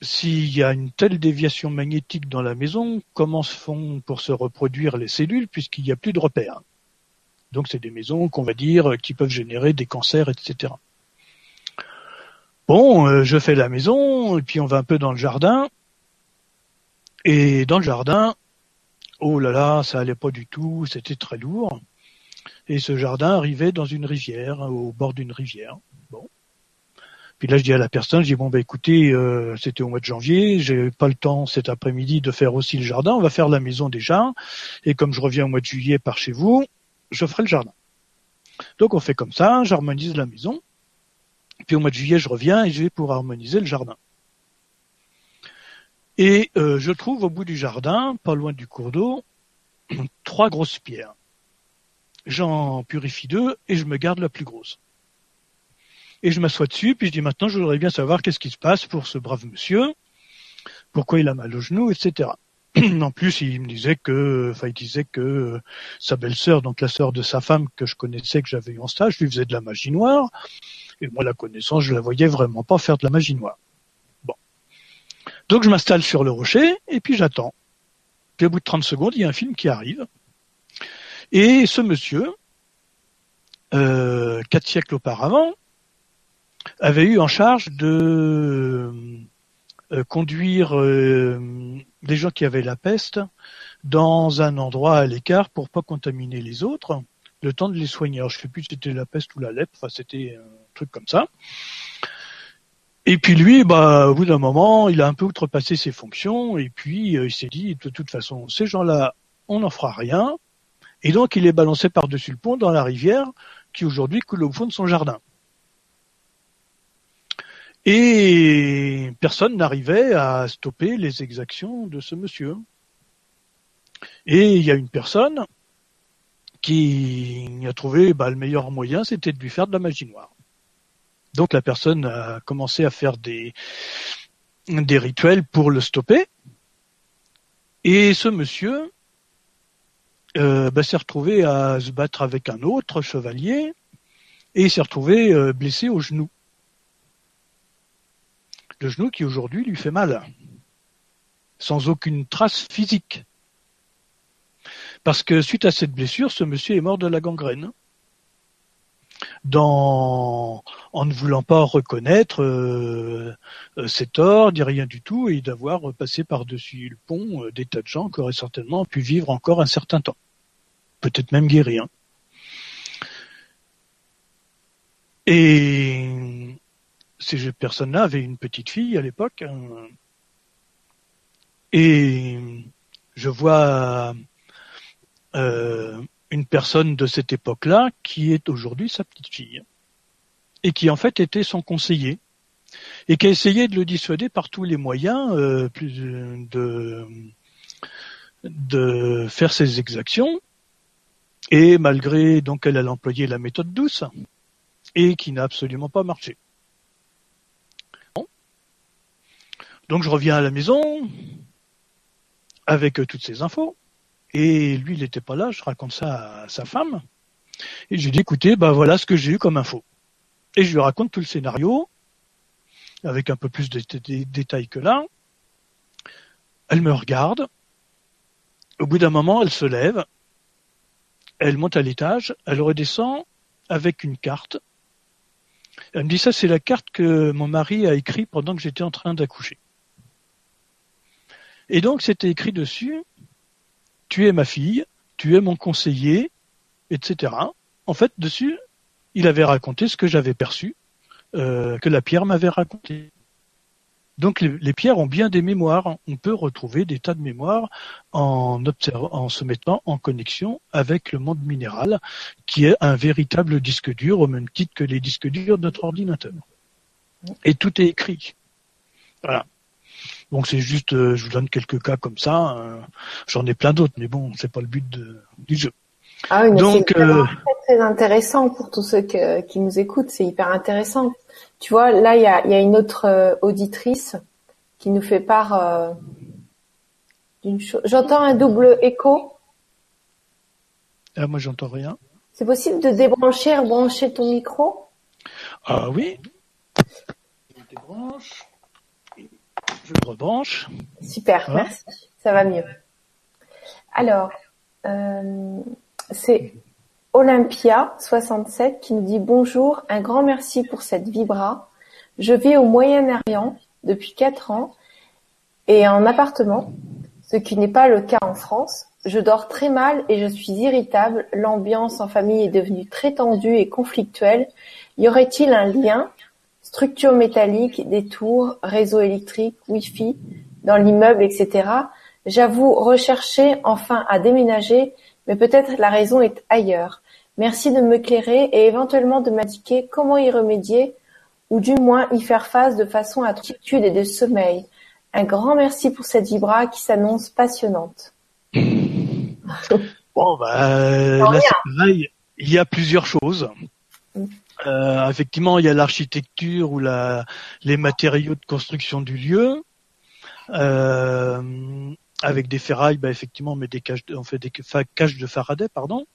S'il y a une telle déviation magnétique dans la maison, comment se font pour se reproduire les cellules puisqu'il n'y a plus de repères? Donc c'est des maisons qu'on va dire qui peuvent générer des cancers, etc. Bon, euh, je fais la maison, et puis on va un peu dans le jardin. Et dans le jardin, oh là là, ça allait pas du tout, c'était très lourd. Et ce jardin arrivait dans une rivière, au bord d'une rivière. Bon. Puis là, je dis à la personne, je dis bon bah écoutez, euh, c'était au mois de janvier, j'ai pas le temps cet après-midi de faire aussi le jardin, on va faire la maison déjà. Et comme je reviens au mois de juillet par chez vous, je ferai le jardin. Donc on fait comme ça, j'harmonise la maison. Puis au mois de juillet, je reviens et je vais pour harmoniser le jardin. Et euh, je trouve au bout du jardin, pas loin du cours d'eau, trois grosses pierres. J'en purifie deux et je me garde la plus grosse. Et je m'assois dessus, puis je dis maintenant, je voudrais bien savoir qu'est-ce qui se passe pour ce brave monsieur, pourquoi il a mal au genou, etc. en plus, il me disait que, enfin, il disait que sa belle-sœur, donc la sœur de sa femme que je connaissais, que j'avais eu en stage, lui faisait de la magie noire. Et moi, la connaissance, je la voyais vraiment pas faire de la magie noire. Bon. Donc, je m'installe sur le rocher, et puis j'attends. Puis, au bout de 30 secondes, il y a un film qui arrive. Et ce monsieur, euh, quatre siècles auparavant, avait eu en charge de euh, conduire euh, des gens qui avaient la peste dans un endroit à l'écart pour pas contaminer les autres, le temps de les soigner. Alors, je sais plus si c'était la peste ou la lèpre, enfin c'était un truc comme ça. Et puis lui, bah, au bout d'un moment, il a un peu outrepassé ses fonctions et puis il s'est dit de toute façon, ces gens-là, on n'en fera rien, et donc il est balancé par-dessus le pont dans la rivière qui aujourd'hui coule au fond de son jardin. Et personne n'arrivait à stopper les exactions de ce monsieur. Et il y a une personne qui a trouvé bah, le meilleur moyen, c'était de lui faire de la magie noire. Donc la personne a commencé à faire des, rituels pour le stopper. Et ce monsieur euh, bah, s'est retrouvé à se battre avec un autre chevalier et s'est retrouvé euh, blessé au genou. Le genou qui aujourd'hui lui fait mal, sans aucune trace physique. Parce que suite à cette blessure, ce monsieur est mort de la gangrène. Dans, en ne voulant pas reconnaître euh, ses torts, ni rien du tout, et d'avoir passé par-dessus le pont euh, des tas de gens qui auraient certainement pu vivre encore un certain temps. Peut-être même guérir. Et ces personnes-là avaient une petite fille à l'époque. Hein. et je vois euh, une personne de cette époque-là qui est aujourd'hui sa petite fille et qui en fait était son conseiller et qui a essayé de le dissuader par tous les moyens euh, de de faire ses exactions et malgré donc elle a employé la méthode douce et qui n'a absolument pas marché. Donc je reviens à la maison avec toutes ces infos et lui, il n'était pas là, je raconte ça à sa femme. Et j'ai dit, écoutez, bah voilà ce que j'ai eu comme info. Et je lui raconte tout le scénario, avec un peu plus de, détails que là. Elle me regarde. Au bout d'un moment, elle se lève. Elle monte à l'étage. Elle redescend avec une carte. Elle me dit, ça, c'est la carte que mon mari a écrite pendant que j'étais en train d'accoucher. Et donc, c'était écrit dessus, tu es ma fille, tu es mon conseiller, etc. En fait, dessus, il avait raconté ce que j'avais perçu, euh, que la pierre m'avait raconté. Donc les, pierres ont bien des mémoires. On peut retrouver des tas de mémoires en, en se mettant en connexion avec le monde minéral, qui est un véritable disque dur, au même titre que les disques durs de notre ordinateur. Et tout est écrit. Voilà. Donc c'est juste, euh, je vous donne quelques cas comme ça. Euh, j'en ai plein d'autres, mais bon, c'est pas le but du jeu. Ah oui, mais Donc, c'est euh, très, très intéressant pour tous ceux qui nous écoutent. C'est hyper intéressant. Tu vois, là, il y a, y a, une autre auditrice qui nous fait part d'une chose. J'entends un double écho. Ah, moi, j'entends rien. C'est possible de débrancher et rebrancher ton micro? Ah oui. Je débranche. Je le rebranche. Super, merci. Ça va mieux. Alors, euh, c'est Olympia67 qui nous dit bonjour, un grand merci pour cette vibra. Je vis au Moyen-Orient depuis quatre ans et en appartement, ce qui n'est pas le cas en France. Je dors très mal et je suis irritable. L'ambiance en famille est devenue très tendue et conflictuelle. Y aurait-il un lien Structure métallique, des tours, réseau électrique, Wi-Fi dans l'immeuble, etc. J'avoue rechercher enfin à déménager, mais peut-être la raison est ailleurs. Merci de m'éclairer et éventuellement de m'indiquer comment y remédier ou du moins y faire face de façon à quiétude et de sommeil. Un grand merci pour cette vibra qui s'annonce passionnante. Bon, bah, là, c'est pareil. Il y a plusieurs choses. Euh, effectivement, il y a l'architecture ou la, les matériaux de construction du lieu. Euh, avec des ferrailles, bah, effectivement, on met des caches, de, on fait des caches de Faraday, pardon.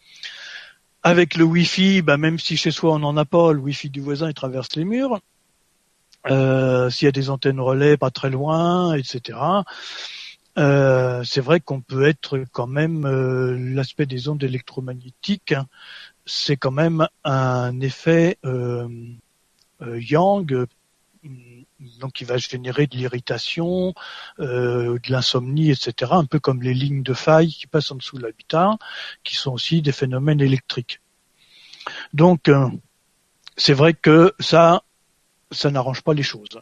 Avec le Wi-Fi, bah, même si chez soi on n'en a pas, le Wi-Fi du voisin il traverse les murs. Euh, S'il y a des antennes relais pas très loin, etc. Euh, c'est vrai qu'on peut être quand même euh, l'aspect des ondes électromagnétiques, hein, c'est quand même un effet euh, euh, yang, donc qui va générer de l'irritation, euh, de l'insomnie, etc. Un peu comme les lignes de faille qui passent en dessous de l'habitat, qui sont aussi des phénomènes électriques. Donc euh, c'est vrai que ça, ça n'arrange pas les choses.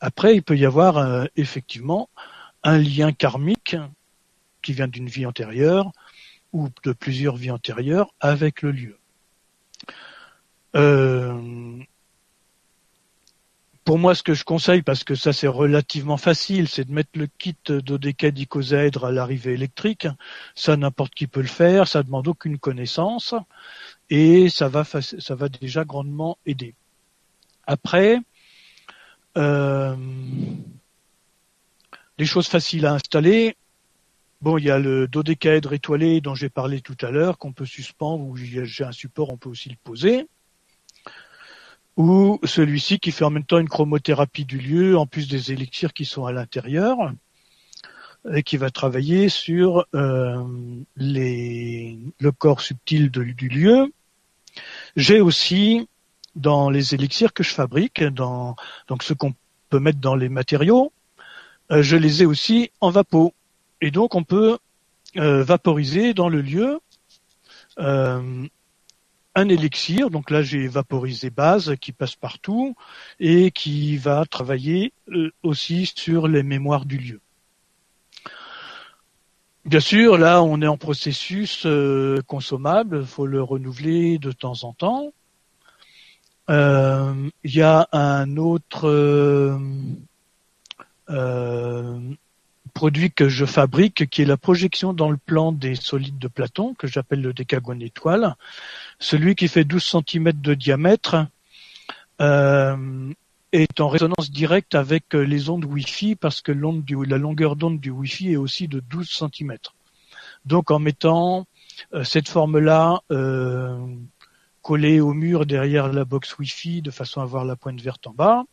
Après, il peut y avoir euh, effectivement un lien karmique qui vient d'une vie antérieure ou de plusieurs vies antérieures avec le lieu. Euh, pour moi, ce que je conseille, parce que ça c'est relativement facile, c'est de mettre le kit dodécadicosèdre à l'arrivée électrique. Ça, n'importe qui peut le faire, ça demande aucune connaissance et ça va, ça va déjà grandement aider. Après, euh, les choses faciles à installer. Bon, il y a le dodécaèdre étoilé dont j'ai parlé tout à l'heure, qu'on peut suspendre, ou j'ai un support, on peut aussi le poser. Ou celui-ci qui fait en même temps une chromothérapie du lieu, en plus des élixirs qui sont à l'intérieur, et qui va travailler sur euh, les, le corps subtil du lieu. J'ai aussi, dans les élixirs que je fabrique, dans, donc ce qu'on peut mettre dans les matériaux, euh, je les ai aussi en vapeau. Et donc on peut euh, vaporiser dans le lieu euh, un élixir. Donc là j'ai vaporisé base qui passe partout et qui va travailler euh, aussi sur les mémoires du lieu. Bien sûr, là on est en processus euh, consommable, faut le renouveler de temps en temps. Euh, Il y a un autre produit que je fabrique, qui est la projection dans le plan des solides de Platon, que j'appelle le décagone étoile. Celui qui fait 12 cm de diamètre euh, est en résonance directe avec les ondes Wi-Fi parce que la longueur d'onde du Wi-Fi est aussi de 12 cm. Donc en mettant euh, cette forme-là euh, collée au mur derrière la box Wi-Fi de façon à avoir la pointe verte en bas,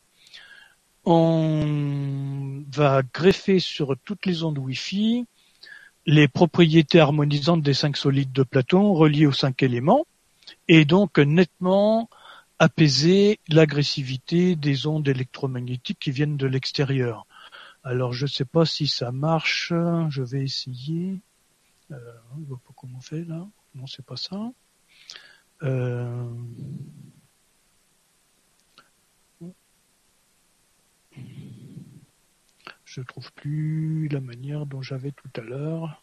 on va greffer sur toutes les ondes Wi-Fi les propriétés harmonisantes des cinq solides de Platon reliées aux cinq éléments et donc nettement apaiser l'agressivité des ondes électromagnétiques qui viennent de l'extérieur. Alors je ne sais pas si ça marche, je vais essayer. Euh, je vois pas comment on fait là. Non, c'est pas ça. Euh... Je trouve plus la manière dont j'avais tout à l'heure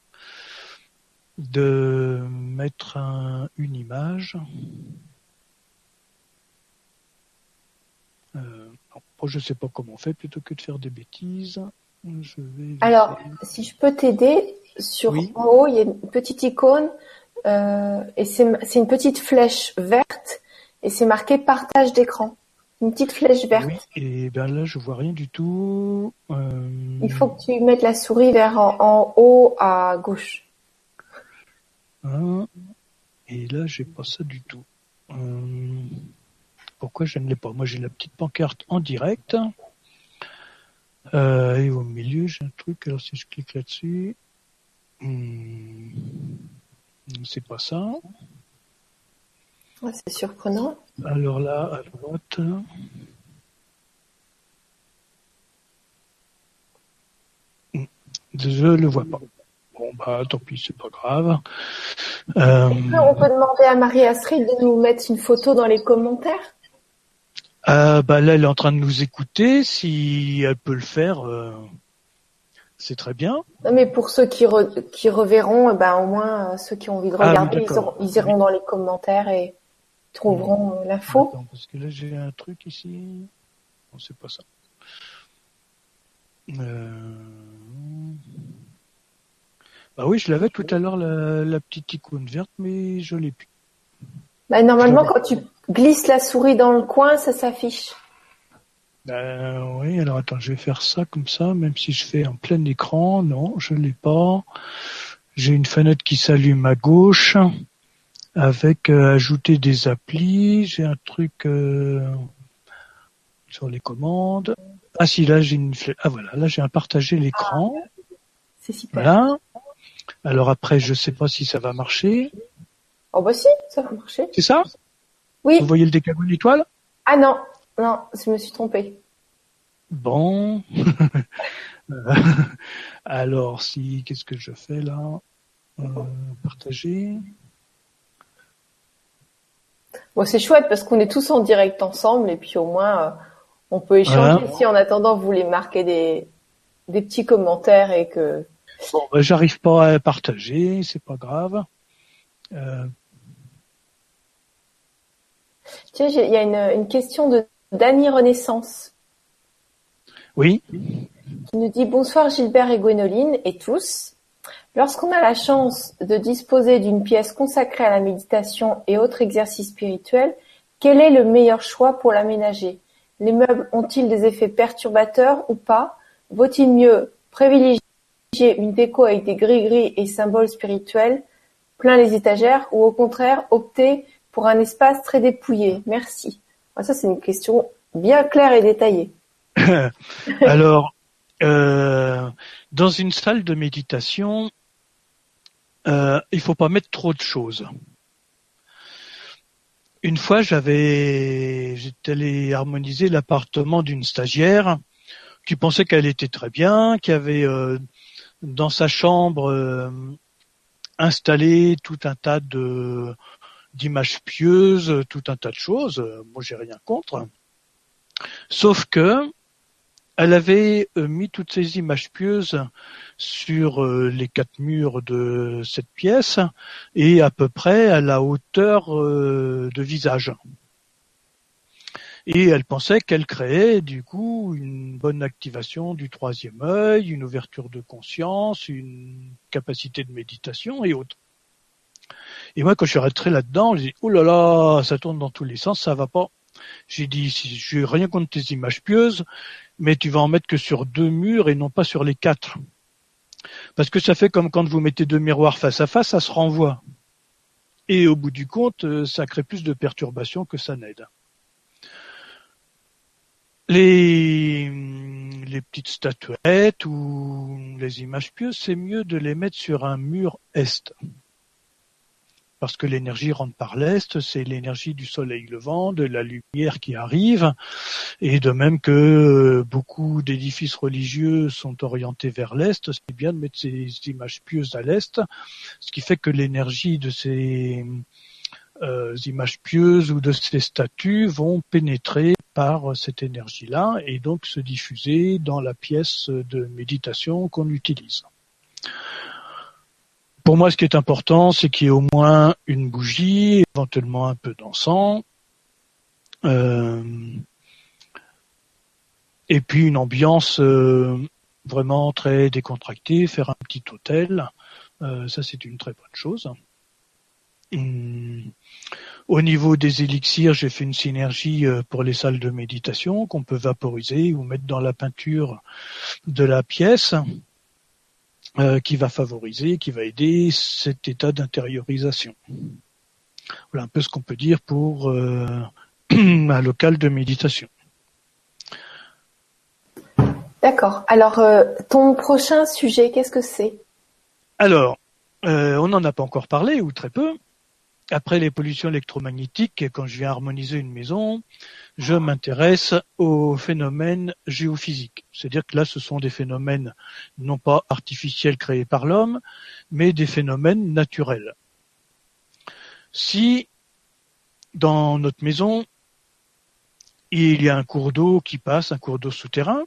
de mettre un- une image. Euh, je sais pas comment on fait. Plutôt que de faire des bêtises, je vais. Alors, si je peux t'aider, sur Oui. en haut, il y a une petite icône euh, et c'est une petite flèche verte et c'est marqué partage d'écran. Une petite flèche verte. Oui, et ben là, je vois rien du tout. Euh, Il faut que tu mettes la souris vers en, en haut à gauche. Ah. Et là, j'ai pas ça du tout. Euh, pourquoi je ne l'ai pas? Moi, j'ai la petite pancarte en direct. Euh, et au milieu, j'ai un truc. Alors, si je clique là-dessus, hmm, c'est pas ça. C'est surprenant. Alors là, à droite. Hmm, je le vois pas. Bah tant pis, c'est pas grave. Euh... On peut demander à Marie-Astrid de nous mettre une photo dans les commentaires. Euh, bah là, elle est en train de nous écouter. Si elle peut le faire, euh, c'est très bien. Non, mais pour ceux qui, qui reverront, eh ben, au moins ceux qui ont envie de ah regarder, ils, iront dans les commentaires et trouveront l'info. Parce que là, j'ai un truc ici. Non, c'est pas ça. Euh... Bah oui, je l'avais tout à l'heure, la, petite icône verte, mais je l'ai plus. Bah, normalement, quand tu glisses la souris dans le coin, ça s'affiche. Euh, oui, alors attends, je vais faire ça comme ça, même si je fais en plein écran. Non, je l'ai pas. J'ai une fenêtre qui s'allume à gauche avec euh, ajouter des applis. J'ai un truc euh, sur les commandes. Ah si, là j'ai une ah voilà, là j'ai un partager l'écran. C'est super. Voilà. Alors après, je sais pas si ça va marcher. Oh bah si, ça va marcher. C'est ça? Oui. Vous voyez le décalage étoile? Ah non, non, je me suis trompée. Bon. Alors si, qu'est-ce que je fais là? Euh, Partager. Bon, c'est chouette parce qu'on est tous en direct ensemble et puis au moins euh, on peut échanger. Si en attendant vous voulez marquer des, des petits commentaires et que Bon, ben, j'arrive pas à partager, c'est pas grave. Euh... Il y a une, une question de Dany Renaissance. Oui. Qui nous dit bonsoir Gilbert et Gwénoline et tous. Lorsqu'on a la chance de disposer d'une pièce consacrée à la méditation et autres exercices spirituels, quel est le meilleur choix pour l'aménager? Les meubles ont-ils des effets perturbateurs ou pas? Vaut-il mieux privilégier une déco avec des gris-gris et symboles spirituels plein les étagères ou au contraire opter pour un espace très dépouillé Merci. Ah, ça, c'est une question bien claire et détaillée. Alors, euh, dans une salle de méditation, euh, il faut pas mettre trop de choses. Une fois, j'avais, j'étais allé harmoniser l'appartement d'une stagiaire qui pensait qu'elle était très bien, qui avait euh, dans sa chambre euh, installé tout un tas de d'images pieuses, tout un tas de choses. Moi, j'ai rien contre. Sauf que elle avait euh, mis toutes ces images pieuses sur euh, les quatre murs de cette pièce et à peu près à la hauteur de visage et elle pensait qu'elle créait du coup une bonne activation du troisième œil, une ouverture de conscience, une capacité de méditation et autres. Et moi, quand je suis rentré là-dedans, j'ai dit, oh là là, ça tourne dans tous les sens, ça va pas. J'ai dit, je n'ai rien contre tes images pieuses, mais tu vas en mettre que sur deux murs et non pas sur les quatre. Parce que ça fait comme quand vous mettez deux miroirs face à face, ça se renvoie. Et au bout du compte, euh, ça crée plus de perturbations que ça n'aide. Les, les petites statuettes ou les images pieuses, c'est mieux de les mettre sur un mur est. Parce que l'énergie rentre par l'est, c'est l'énergie du soleil levant, de la lumière qui arrive, et de même que beaucoup d'édifices religieux sont orientés vers l'est, c'est bien de mettre ces images pieuses à l'est, ce qui fait que l'énergie de ces euh, images pieuses ou de ces statues vont pénétrer par cette énergie-là et donc se diffuser dans la pièce de méditation qu'on utilise. Pour moi, ce qui est important, c'est qu'il y ait au moins une bougie, éventuellement un peu d'encens, euh, et puis une ambiance euh, vraiment très décontractée, faire un petit hôtel, euh, ça c'est une très bonne chose. Hum, au niveau des élixirs, j'ai fait une synergie euh, pour les salles de méditation qu'on peut vaporiser ou mettre dans la peinture de la pièce, euh, qui va favoriser, qui va aider cet état d'intériorisation. Voilà un peu ce qu'on peut dire pour euh, un local de méditation. D'accord. Alors, ton prochain sujet, qu'est-ce que c'est? Alors, on n'en a pas encore parlé, ou très peu, après les pollutions électromagnétiques, quand je viens harmoniser une maison, je m'intéresse aux phénomènes géophysiques. C'est-à-dire que là, ce sont des phénomènes non pas artificiels créés par l'homme, mais des phénomènes naturels. Si dans notre maison, il y a un cours d'eau qui passe, un cours d'eau souterrain,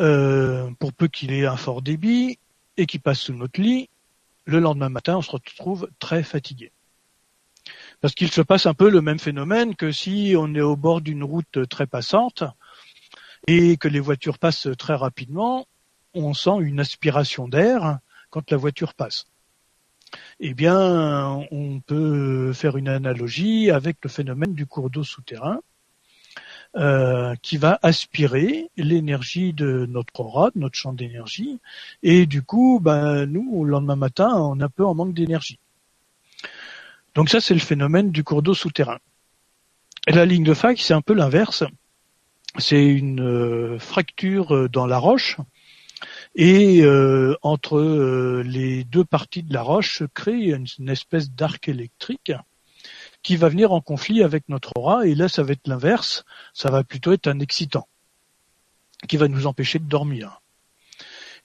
euh, pour peu qu'il ait un fort débit et qui passe sous notre lit, le lendemain matin, on se retrouve très fatigué. Parce qu'il se passe un peu le même phénomène que si on est au bord d'une route très passante et que les voitures passent très rapidement, on sent une aspiration d'air quand la voiture passe. Eh bien, on peut faire une analogie avec le phénomène du cours d'eau souterrain euh, qui va aspirer l'énergie de notre aura, de notre champ d'énergie, et du coup, ben, nous, le lendemain matin, on est un peu en manque d'énergie. Donc ça, c'est le phénomène du cours d'eau souterrain. La ligne de faille, c'est un peu l'inverse. C'est une euh, fracture euh, dans la roche, et entre les deux parties de la roche se crée une espèce d'arc électrique qui va venir en conflit avec notre aura, et là ça va être l'inverse, ça va plutôt être un excitant, qui va nous empêcher de dormir,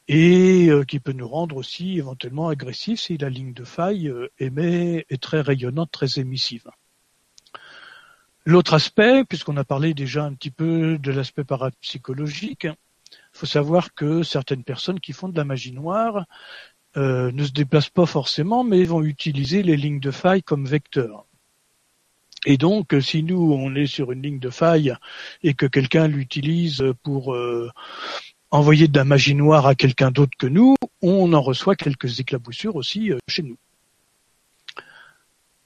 et euh, qui peut nous rendre aussi éventuellement agressifs si la ligne de faille euh, est très rayonnante, très émissive. L'autre aspect, puisqu'on a parlé déjà un petit peu de l'aspect parapsychologique, il faut savoir que certaines personnes qui font de la magie noire euh, ne se déplacent pas forcément, mais vont utiliser les lignes de faille comme vecteurs. Et donc, si nous, on est sur une ligne de faille et que quelqu'un l'utilise pour euh, envoyer de la magie noire à quelqu'un d'autre que nous, on en reçoit quelques éclaboussures aussi euh, chez nous.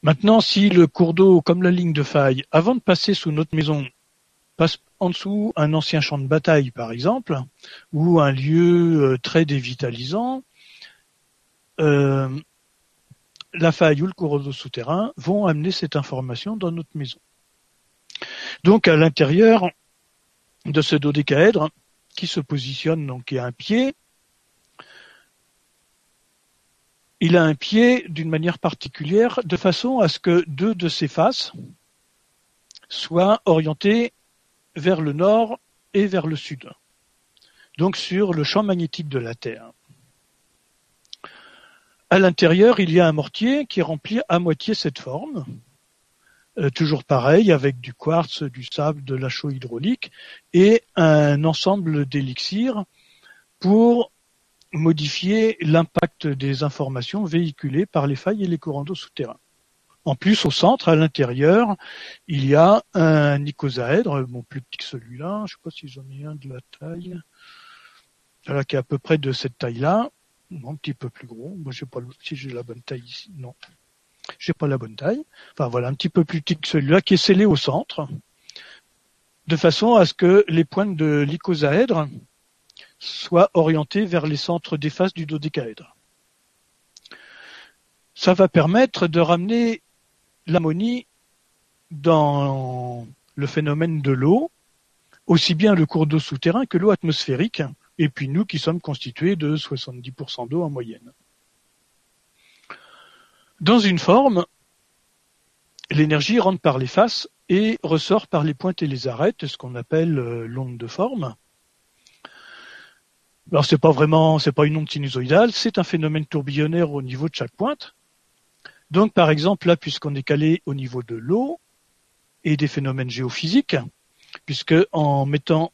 Maintenant, si le cours d'eau, comme la ligne de faille, avant de passer sous notre maison, passe en dessous un ancien champ de bataille, par exemple, ou un lieu euh, très dévitalisant, la faille ou le cours souterrain vont amener cette information dans notre maison. Donc à l'intérieur de ce dodécaèdre qui se positionne, donc qui a un pied, il a un pied d'une manière particulière de façon à ce que deux de ses faces soient orientées vers le nord et vers le sud, donc sur le champ magnétique de la Terre. À l'intérieur, il y a un mortier qui remplit à moitié cette forme. Euh, toujours pareil, avec du quartz, du sable, de la chaux hydraulique et un ensemble d'élixirs pour modifier l'impact des informations véhiculées par les failles et les courants d'eau souterrains. En plus, au centre, à l'intérieur, il y a un icosaèdre, bon, plus petit que celui-là, je ne sais pas si j'en ai un de la taille, voilà, qui est à peu près de cette taille-là, un petit peu plus gros. Moi, j'ai pas si j'ai la bonne taille ici. Non. J'ai pas la bonne taille. Enfin voilà, un petit peu plus petit que celui-là, qui est scellé au centre, de façon à ce que les pointes de l'icosaèdre soient orientées vers les centres des faces du dodécaèdre. Ça va permettre de ramener l'ammonie dans le phénomène de l'eau, aussi bien le cours d'eau souterrain que l'eau atmosphérique, et puis nous qui sommes constitués de 70% d'eau en moyenne. Dans une forme, l'énergie rentre par les faces et ressort par les pointes et les arêtes, ce qu'on appelle euh, l'onde de forme. Alors c'est pas vraiment, c'est pas une onde sinusoïdale, c'est un phénomène tourbillonnaire au niveau de chaque pointe. Donc par exemple là, puisqu'on est calé au niveau de l'eau et des phénomènes géophysiques, puisque en mettant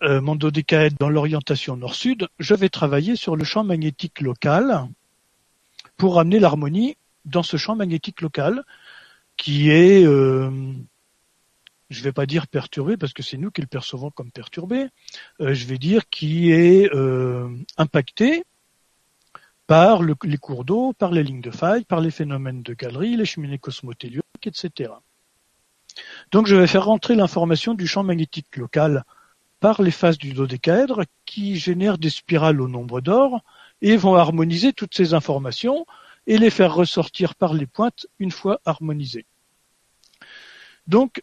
dodécaèdre dans l'orientation nord-sud, je vais travailler sur le champ magnétique local pour amener l'harmonie dans ce champ magnétique local qui est, euh, je ne vais pas dire perturbé parce que c'est nous qui le percevons comme perturbé, euh, je vais dire qui est impacté par les cours d'eau, par les lignes de faille, par les phénomènes de galerie, les cheminées cosmotéliques, etc. Donc je vais faire rentrer l'information du champ magnétique local par les faces du dodécaèdre qui génèrent des spirales au nombre d'or et vont harmoniser toutes ces informations et les faire ressortir par les pointes une fois harmonisées. Donc,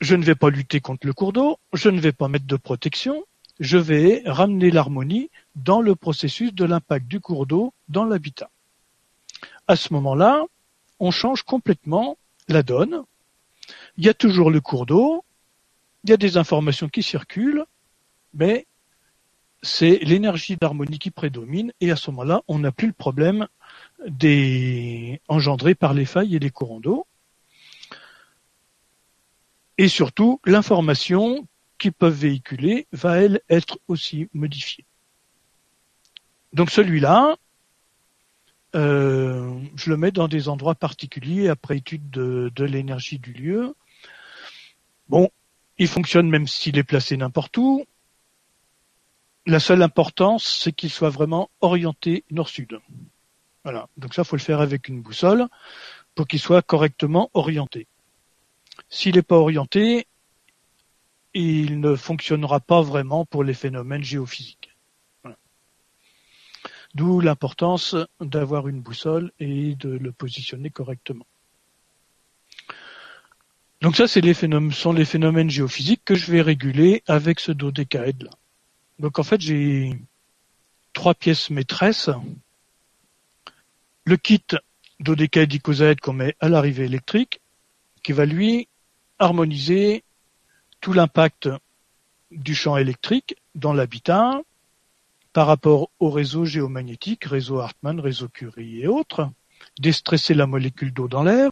je ne vais pas lutter contre le cours d'eau, je ne vais pas mettre de protection, je vais ramener l'harmonie dans le processus de l'impact du cours d'eau dans l'habitat. à ce moment-là, on change complètement la donne. Il y a toujours le cours d'eau, il y a des informations qui circulent, mais c'est l'énergie d'harmonie qui prédomine et à ce moment-là, on n'a plus le problème des par les failles et les courants d'eau. Et surtout, l'information qu'ils peuvent véhiculer va, elle, être aussi modifiée. Donc celui-là, euh, je le mets dans des endroits particuliers après étude de, de l'énergie du lieu. Bon, il fonctionne même s'il est placé n'importe où. La seule importance, c'est qu'il soit vraiment orienté nord-sud. Voilà. Donc ça, faut le faire avec une boussole pour qu'il soit correctement orienté. S'il n'est pas orienté, il ne fonctionnera pas vraiment pour les phénomènes géophysiques. D'où l'importance d'avoir une boussole et de le positionner correctement. Donc ça, c'est les phénomènes, sont les phénomènes géophysiques que je vais réguler avec ce dodécaèdre là. Donc en fait, j'ai trois pièces maîtresses. Le kit dodécaédre qu'on met à l'arrivée électrique, qui va lui harmoniser tout l'impact du champ électrique dans l'habitat par rapport au réseau géomagnétique, réseau Hartmann, réseau Curie et autres, déstresser la molécule d'eau dans l'air.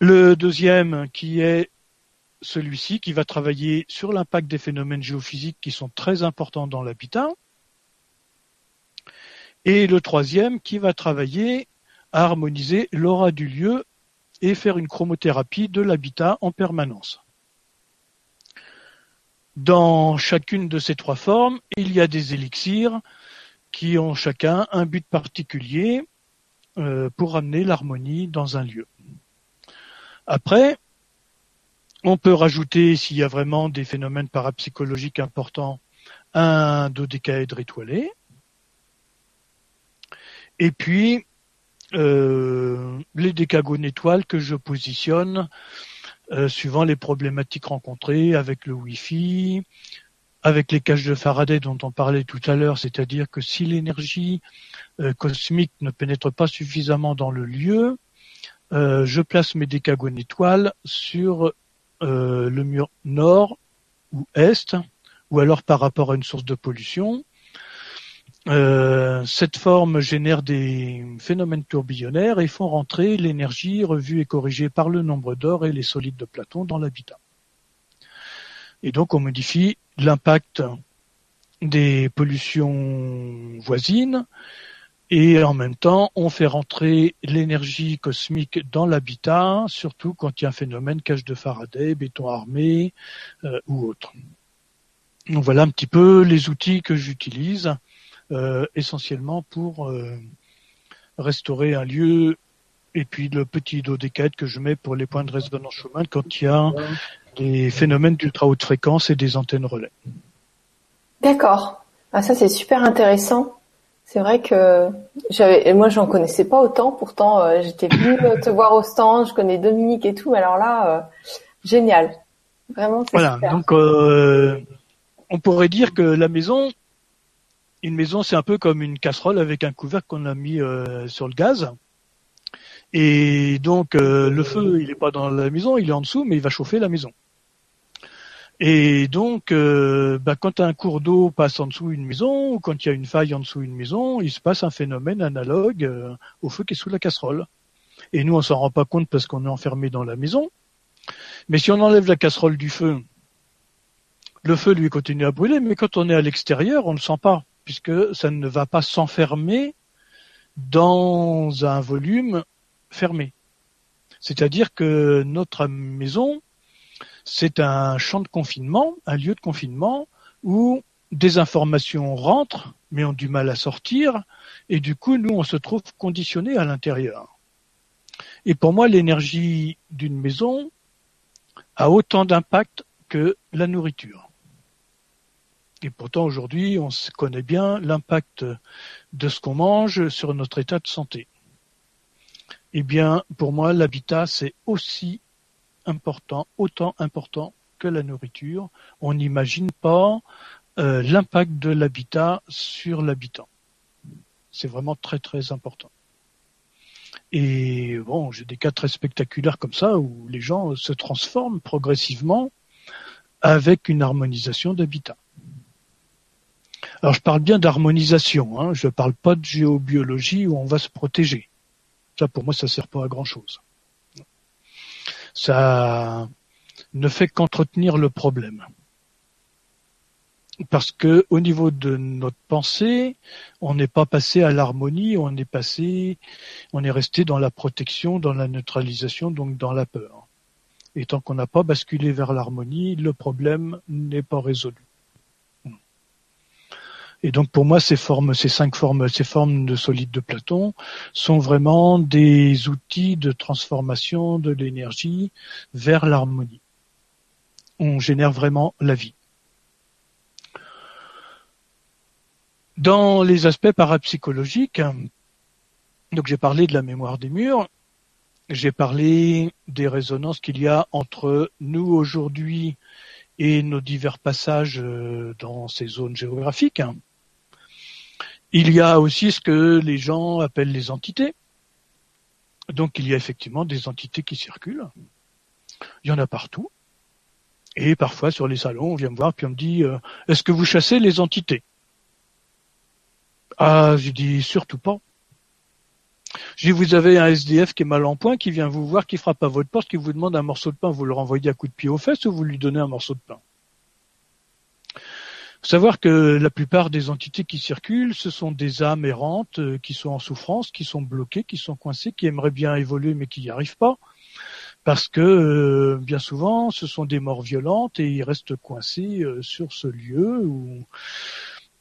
Le deuxième qui est celui-ci qui va travailler sur l'impact des phénomènes géophysiques qui sont très importants dans l'habitat. Et le troisième qui va travailler à harmoniser l'aura du lieu et faire une chromothérapie de l'habitat en permanence. Dans chacune de ces trois formes, il y a des élixirs qui ont chacun un but particulier euh, pour amener l'harmonie dans un lieu. Après, on peut rajouter, s'il y a vraiment des phénomènes parapsychologiques importants, un dodécaèdre étoilé. Et puis, euh, les décagones étoiles que je positionne euh, suivant les problématiques rencontrées avec le Wi-Fi, avec les caches de Faraday dont on parlait tout à l'heure, c'est-à-dire que si l'énergie euh, cosmique ne pénètre pas suffisamment dans le lieu, je place mes décagones étoiles sur le mur nord ou est, ou alors par rapport à une source de pollution, euh, cette forme génère des phénomènes tourbillonnaires et font rentrer l'énergie revue et corrigée par le nombre d'or et les solides de Platon dans l'habitat. Et donc on modifie l'impact des pollutions voisines et en même temps on fait rentrer l'énergie cosmique dans l'habitat, surtout quand il y a un phénomène cache de Faraday, béton armé euh, ou autre. Donc voilà un petit peu les outils que j'utilise euh, essentiellement pour euh, restaurer un lieu et puis le petit dodécaèdre que je mets pour les points de résonance Schumann quand il y a des phénomènes d'ultra haute fréquence et des antennes relais. D'accord. Ah, ça c'est super intéressant. C'est vrai que j'avais, moi j'en connaissais pas autant. Pourtant euh, j'étais venue te voir au stand, je connais Dominique et tout. Alors là, génial. Vraiment. Voilà. Donc on pourrait dire que la maison, une maison, c'est un peu comme une casserole avec un couvercle qu'on a mis euh, sur le gaz. Et donc euh, le feu, il n'est pas dans la maison, il est en dessous, mais il va chauffer la maison. Et donc, euh, bah, quand un cours d'eau passe en dessous d'une maison, ou quand il y a une faille en dessous d'une maison, il se passe un phénomène analogue au feu qui est sous la casserole. Et nous, on s'en rend pas compte parce qu'on est enfermé dans la maison. Mais si on enlève la casserole du feu, le feu lui continue à brûler, mais quand on est à l'extérieur, on ne le sent pas puisque ça ne va pas s'enfermer dans un volume fermé. C'est-à-dire que notre maison, c'est un champ de confinement, un lieu de confinement où des informations rentrent mais ont du mal à sortir et du coup nous on se trouve conditionné à l'intérieur. Et pour moi l'énergie d'une maison a autant d'impact que la nourriture. Et pourtant, aujourd'hui, on connaît bien l'impact de ce qu'on mange sur notre état de santé. Eh bien, pour moi, l'habitat, c'est aussi important, autant important que la nourriture. On n'imagine pas euh, l'impact de l'habitat sur l'habitant. C'est vraiment très très important. Et bon, j'ai des cas très spectaculaires comme ça où les gens se transforment progressivement avec une harmonisation d'habitat. Alors je parle bien d'harmonisation, hein, je ne parle pas de géobiologie où on va se protéger. Ça pour moi ça sert pas à grand chose. Ça ne fait qu'entretenir le problème parce que au niveau de notre pensée, on n'est pas passé à l'harmonie, on est passé, on est resté dans la protection, dans la neutralisation, donc dans la peur. Et tant qu'on n'a pas basculé vers l'harmonie, le problème n'est pas résolu. Et donc pour moi, ces formes, ces cinq formes, ces formes de solides de Platon sont vraiment des outils de transformation de l'énergie vers l'harmonie. On génère vraiment la vie. Dans les aspects parapsychologiques, donc j'ai parlé de la mémoire des murs, j'ai parlé des résonances qu'il y a entre nous aujourd'hui et nos divers passages euh, dans ces zones géographiques. Il y a aussi ce que les gens appellent les entités. Donc il y a effectivement des entités qui circulent. Il y en a partout. Et parfois sur les salons, on vient me voir puis on me dit euh, est-ce que vous chassez les entités? Ah, je dis surtout pas. Je dis, vous avez un SDF qui est mal en point, qui vient vous voir, qui frappe à votre porte, qui vous demande un morceau de pain, vous le renvoyez à coup de pied aux fesses ou vous lui donnez un morceau de pain? Faut savoir que la plupart des entités qui circulent, ce sont des âmes errantes euh, qui sont en souffrance, qui sont bloquées, qui sont coincées, qui aimeraient bien évoluer mais qui n'y arrivent pas. Parce que euh, bien souvent, ce sont des morts violentes et ils restent coincés euh, sur ce lieu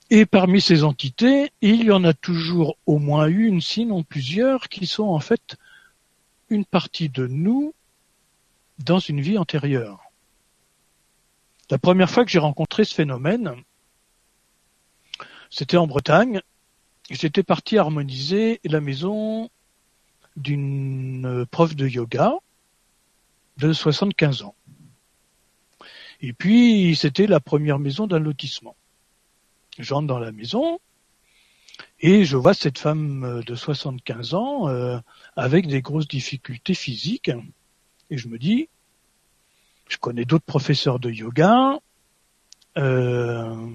et parmi ces entités, il y en a toujours au moins une, sinon plusieurs, qui sont en fait une partie de nous dans une vie antérieure. La première fois que j'ai rencontré ce phénomène, c'était en Bretagne. J'étais parti harmoniser la maison d'une prof de yoga de 75 ans. Et puis, c'était la première maison d'un lotissement. J'entre dans la maison et je vois cette femme euh, de 75 ans euh, avec des grosses difficultés physiques. Et je me dis, je connais d'autres professeurs de yoga, euh,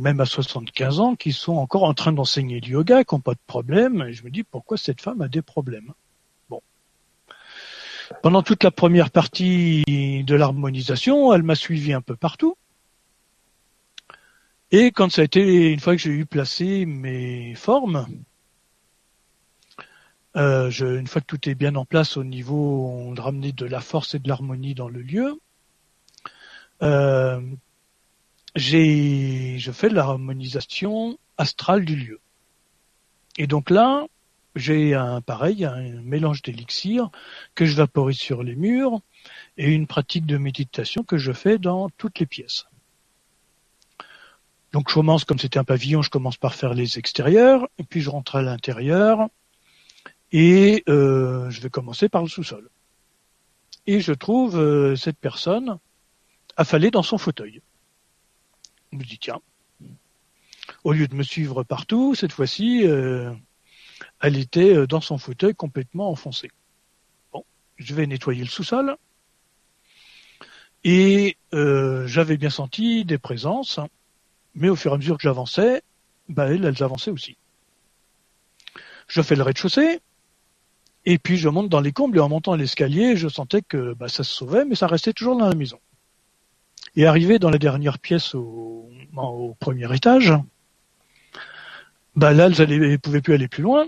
même à 75 ans, qui sont encore en train d'enseigner du yoga, qui n'ont pas de problème. Et je me dis, pourquoi cette femme a des problèmes? Bon. Pendant toute la première partie de l'harmonisation, elle m'a suivi un peu partout. Et quand ça a été, une fois que j'ai eu placé mes formes, euh, je, une fois que tout est bien en place au niveau de ramener de la force et de l'harmonie dans le lieu, euh, j'ai, je fais de l'harmonisation astrale du lieu. Et donc là, j'ai un pareil, un mélange d'élixir que je vaporise sur les murs et une pratique de méditation que je fais dans toutes les pièces. Donc je commence, comme c'était un pavillon, je commence par faire les extérieurs, et puis je rentre à l'intérieur, et euh, je vais commencer par le sous-sol. Et je trouve euh, cette personne affalée dans son fauteuil. Je me dis, tiens, au lieu de me suivre partout, cette fois-ci, euh, elle était dans son fauteuil complètement enfoncée. Bon, je vais nettoyer le sous-sol. Et j'avais bien senti des présences mais au fur et à mesure que j'avançais, bah elles, elles avançaient aussi. Je fais le rez-de-chaussée, et puis je monte dans les combles, et en montant l'escalier, je sentais que bah, ça se sauvait, mais ça restait toujours dans la maison. Et arrivé dans la dernière pièce au, au premier étage, bah là, elles ne pouvaient plus aller plus loin.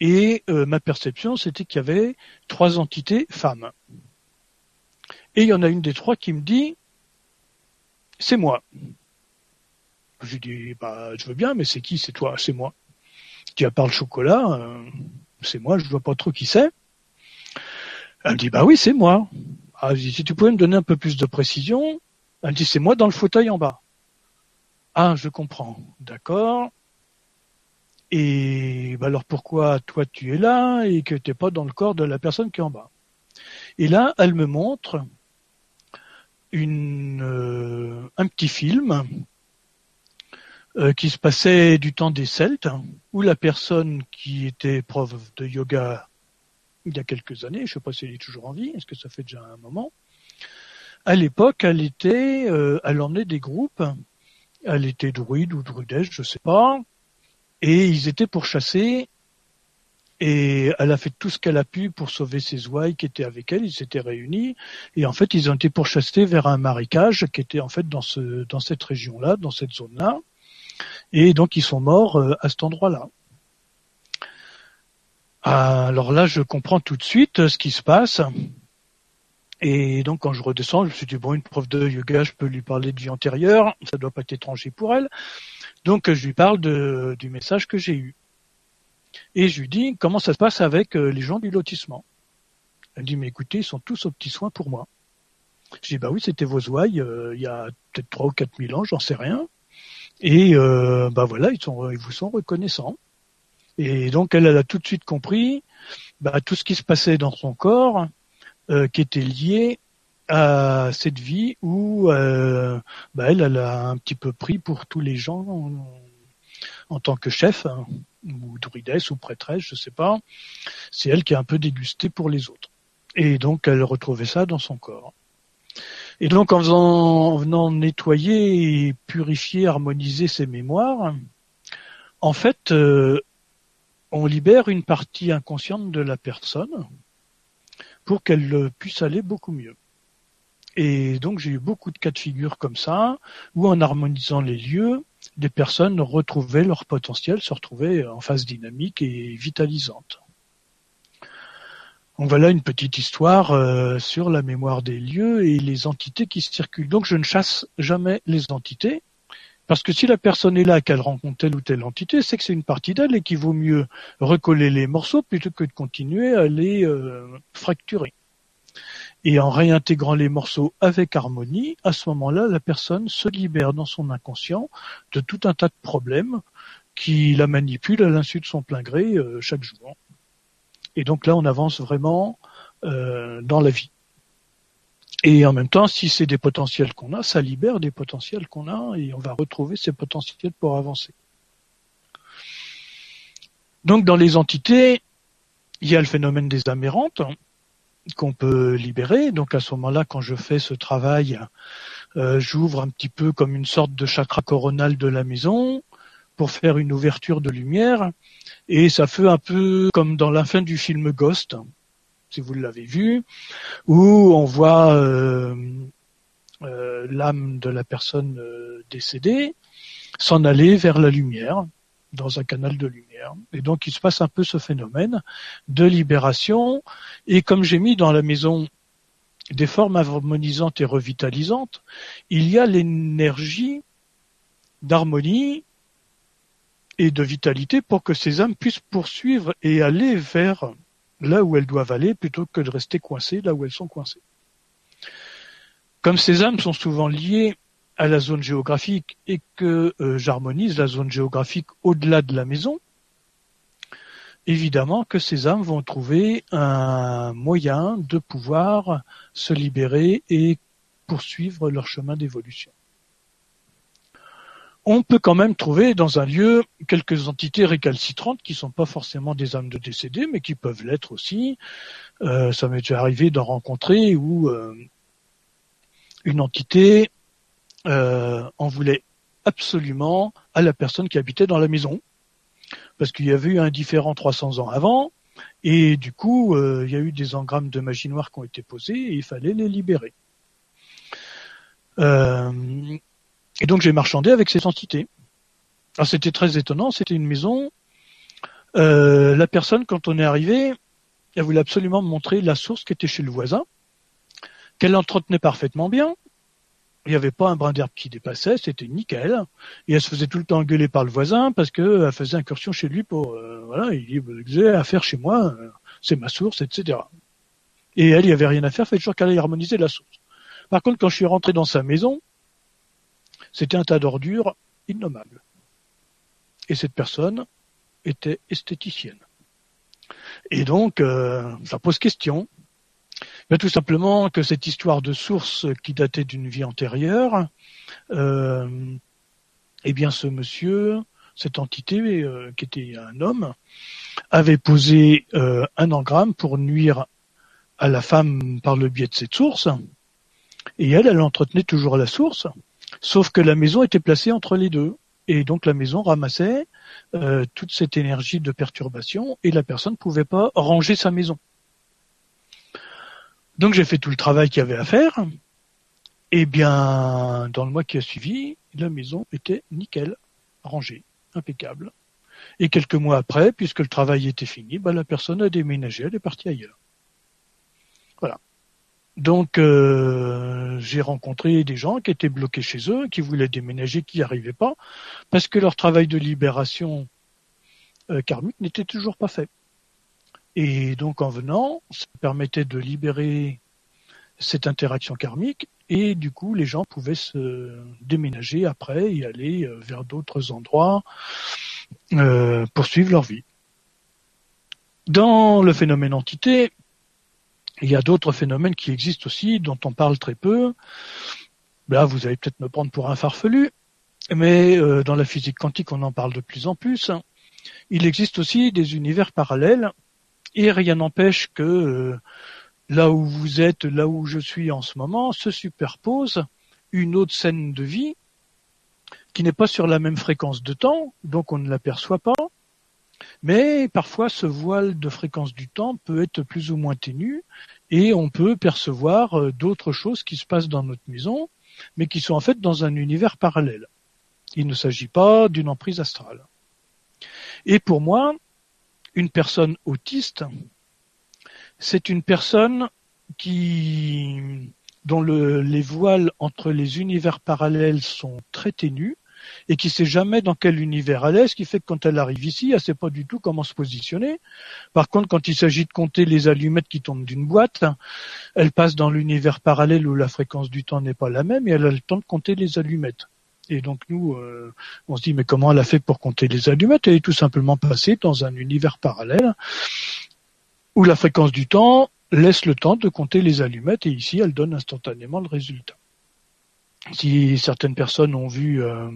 Et euh, ma perception, c'était qu'il y avait trois entités femmes. Et il y en a une des trois qui me dit, c'est moi. Je lui dis, bah, je veux bien, mais c'est qui? C'est toi C'est moi. Tu as parlé le chocolat, euh, c'est moi, je vois pas trop qui c'est. Elle dit, bah oui, c'est moi. Ah, je dis, si tu pouvais me donner un peu plus de précision. Elle dit, c'est moi dans le fauteuil en bas. Ah, je comprends. D'accord. Et bah alors pourquoi toi tu es là et que tu n'es pas dans le corps de la personne qui est en bas? Et là, elle me montre euh, un petit film euh, qui se passait du temps des Celtes, où la personne qui était prof de yoga il y a quelques années, je ne sais pas si elle est toujours en vie, est-ce que ça fait déjà un moment, à l'époque, elle était, euh, elle emmenait des groupes, elle était druide ou druidesse, je sais pas, et ils étaient pour chasser et elle a fait tout ce qu'elle a pu pour sauver ses ouailles qui étaient avec elle. Ils s'étaient réunis et en fait ils ont été pourchassés vers un marécage qui était en fait dans ce dans cette région-là, dans cette zone-là. Et donc ils sont morts euh, à cet endroit-là. Alors là, je comprends tout de suite euh, ce qui se passe. Et donc quand je redescends, je me suis dit bon, une prof de yoga, je peux lui parler de vie antérieure, ça doit pas être étranger pour elle. Donc je lui parle du message que j'ai eu. Et je lui dis comment ça se passe avec euh, les gens du lotissement? Elle dit mais écoutez, ils sont tous aux petits soins pour moi. Je dis bah oui, c'était vos ouailles euh, il y a peut-être trois ou quatre mille ans, j'en sais rien. Et euh, bah voilà, ils sont ils vous sont reconnaissants. Et donc elle, elle a tout de suite compris bah, tout ce qui se passait dans son corps qui était lié à cette vie où bah, elle, elle a un petit peu pris pour tous les gens en tant que chef, hein, ou druidesse ou prêtresse, je sais pas. C'est elle qui a un peu dégusté pour les autres. Et donc elle retrouvait ça dans son corps. Et donc en, faisant, en venant nettoyer et purifier, harmoniser ses mémoires, en fait, euh, on libère une partie inconsciente de la personne pour qu'elle puisse aller beaucoup mieux. Et donc j'ai eu beaucoup de cas de figure comme ça, où en harmonisant les lieux, des personnes retrouvaient leur potentiel, se retrouvaient en phase dynamique et vitalisante. Donc voilà une petite histoire euh, sur la mémoire des lieux et les entités qui circulent. Donc je ne chasse jamais les entités, parce que si la personne est là, qu'elle rencontre telle ou telle entité, c'est que c'est une partie d'elle et qu'il vaut mieux recoller les morceaux plutôt que de continuer à les euh, fracturer. Et en réintégrant les morceaux avec harmonie, à ce moment-là, la personne se libère dans son inconscient de tout un tas de problèmes qui la manipulent à l'insu de son plein gré euh, chaque jour. Et donc là, on avance vraiment euh, dans la vie. Et en même temps, si c'est des potentiels qu'on a, ça libère des potentiels qu'on a et on va retrouver ces potentiels pour avancer. Donc dans les entités, il y a le phénomène des amérantes, qu'on peut libérer. Donc à ce moment-là, quand je fais ce travail, euh, j'ouvre un petit peu comme une sorte de chakra coronal de la maison pour faire une ouverture de lumière. Et ça fait un peu comme dans la fin du film Ghost, si vous l'avez vu, où on voit euh, euh, l'âme de la personne décédée s'en aller vers la lumière dans un canal de lumière. Et donc il se passe un peu ce phénomène de libération. Et comme j'ai mis dans la maison des formes harmonisantes et revitalisantes, il y a l'énergie d'harmonie et de vitalité pour que ces âmes puissent poursuivre et aller vers là où elles doivent aller plutôt que de rester coincées là où elles sont coincées. Comme ces âmes sont souvent liées à la zone géographique et que euh, j'harmonise la zone géographique au-delà de la maison, évidemment que ces âmes vont trouver un moyen de pouvoir se libérer et poursuivre leur chemin d'évolution. On peut quand même trouver dans un lieu quelques entités récalcitrantes qui ne sont pas forcément des âmes de décédés, mais qui peuvent l'être aussi. Euh, ça m'est déjà arrivé d'en rencontrer où euh, une entité euh, on voulait absolument à la personne qui habitait dans la maison, parce qu'il y avait eu un différent 300 ans avant, et du coup, il y a eu des engrammes de magie noire qui ont été posés, et il fallait les libérer. Et donc j'ai marchandé avec ces entités. Alors c'était très étonnant, c'était une maison. la personne, quand on est arrivé, elle voulait absolument me montrer la source qui était chez le voisin, qu'elle entretenait parfaitement bien, il n'y avait pas un brin d'herbe qui dépassait, c'était nickel. Et elle se faisait tout le temps engueuler par le voisin parce qu'elle faisait incursion chez lui pour euh, voilà, il disait affaire chez moi, euh, c'est ma source, etc. Et elle, il n'y avait rien à faire, fait toujours qu'elle allait harmoniser la source. Par contre, quand je suis rentré dans sa maison, c'était un tas d'ordures innommables. Et cette personne était esthéticienne. Et donc, euh, ça pose question tout simplement que cette histoire de source qui datait d'une vie antérieure, euh, eh bien ce monsieur, cette entité euh, qui était un homme, avait posé euh, un engramme pour nuire à la femme par le biais de cette source, et elle, elle entretenait toujours la source, sauf que la maison était placée entre les deux, et donc la maison ramassait euh, toute cette énergie de perturbation, et la personne ne pouvait pas ranger sa maison. Donc j'ai fait tout le travail qu'il y avait à faire, et bien dans le mois qui a suivi, la maison était nickel, rangée, impeccable. Et quelques mois après, puisque le travail était fini, bah, la personne a déménagé, elle est partie ailleurs. Voilà. Donc euh, j'ai rencontré des gens qui étaient bloqués chez eux, qui voulaient déménager, qui n'y arrivaient pas, parce que leur travail de libération euh, karmique n'était toujours pas fait. Et donc en venant, ça permettait de libérer cette interaction karmique et du coup les gens pouvaient se déménager après et aller euh, vers d'autres endroits euh, poursuivre leur vie. Dans le phénomène entité, il y a d'autres phénomènes qui existent aussi, dont on parle très peu. Là, vous allez peut-être me prendre pour un farfelu, mais euh, dans la physique quantique, on en parle de plus en plus. Il existe aussi des univers parallèles, et rien n'empêche que euh, là où vous êtes, là où je suis en ce moment, se superpose une autre scène de vie qui n'est pas sur la même fréquence de temps, donc on ne l'aperçoit pas. Mais parfois, ce voile de fréquence du temps peut être plus ou moins ténu et on peut percevoir euh, d'autres choses qui se passent dans notre maison, mais qui sont en fait dans un univers parallèle. Il ne s'agit pas d'une emprise astrale. Et pour moi, une personne autiste, c'est une personne qui dont les voiles entre les univers parallèles sont très ténus et qui sait jamais dans quel univers elle est, ce qui fait que quand elle arrive ici, elle sait pas du tout comment se positionner. Par contre, quand il s'agit de compter les allumettes qui tombent d'une boîte, elle passe dans l'univers parallèle où la fréquence du temps n'est pas la même et elle a le temps de compter les allumettes. Et donc nous, euh, on se dit mais comment elle a fait pour compter les allumettes? Elle est tout simplement passée dans un univers parallèle où la fréquence du temps laisse le temps de compter les allumettes et ici elle donne instantanément le résultat. Si certaines personnes ont vu euh,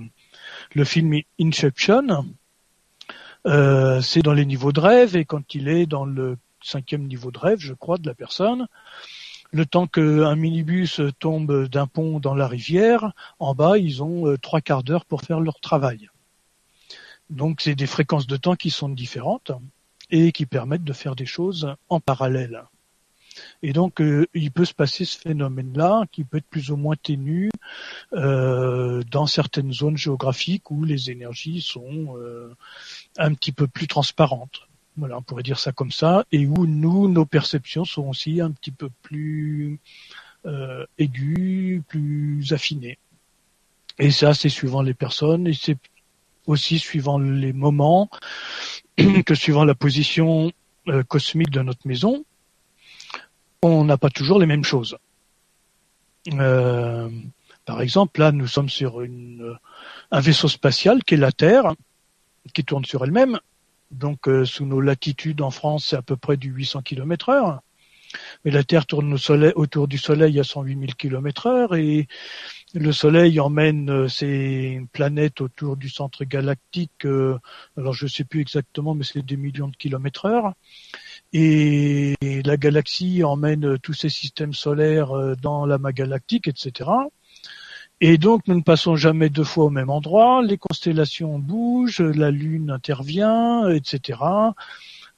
le film Inception, euh, c'est dans les niveaux de rêve et quand il est dans le cinquième niveau de rêve, je crois, de la personne, le temps qu'un minibus tombe d'un pont dans la rivière, en bas, ils ont euh, trois quarts d'heure pour faire leur travail. Donc c'est des fréquences de temps qui sont différentes et qui permettent de faire des choses en parallèle. Et donc, euh, il peut se passer ce phénomène-là, qui peut être plus ou moins ténu euh, dans certaines zones géographiques où les énergies sont euh, un petit peu plus transparentes. Voilà, on pourrait dire ça comme ça, et où nous, nos perceptions sont aussi un petit peu plus aiguës, plus affinées. Et ça, c'est suivant les personnes, et c'est aussi suivant les moments, que suivant la position cosmique de notre maison on n'a pas toujours les mêmes choses. Euh, par exemple, là, nous sommes sur une, un vaisseau spatial qui est la Terre, qui tourne sur elle-même. Donc, euh, sous nos latitudes en France, c'est à peu près du 800 km heure. Mais la Terre tourne autour du Soleil à 108 000 km heure et le Soleil emmène euh, ses planètes autour du centre galactique. alors, je ne sais plus exactement, mais c'est des millions de kilomètres heure et la galaxie emmène tous ces systèmes solaires euh, dans la galactique, etc. Et donc nous ne passons jamais deux fois au même endroit, les constellations bougent, la Lune intervient, etc.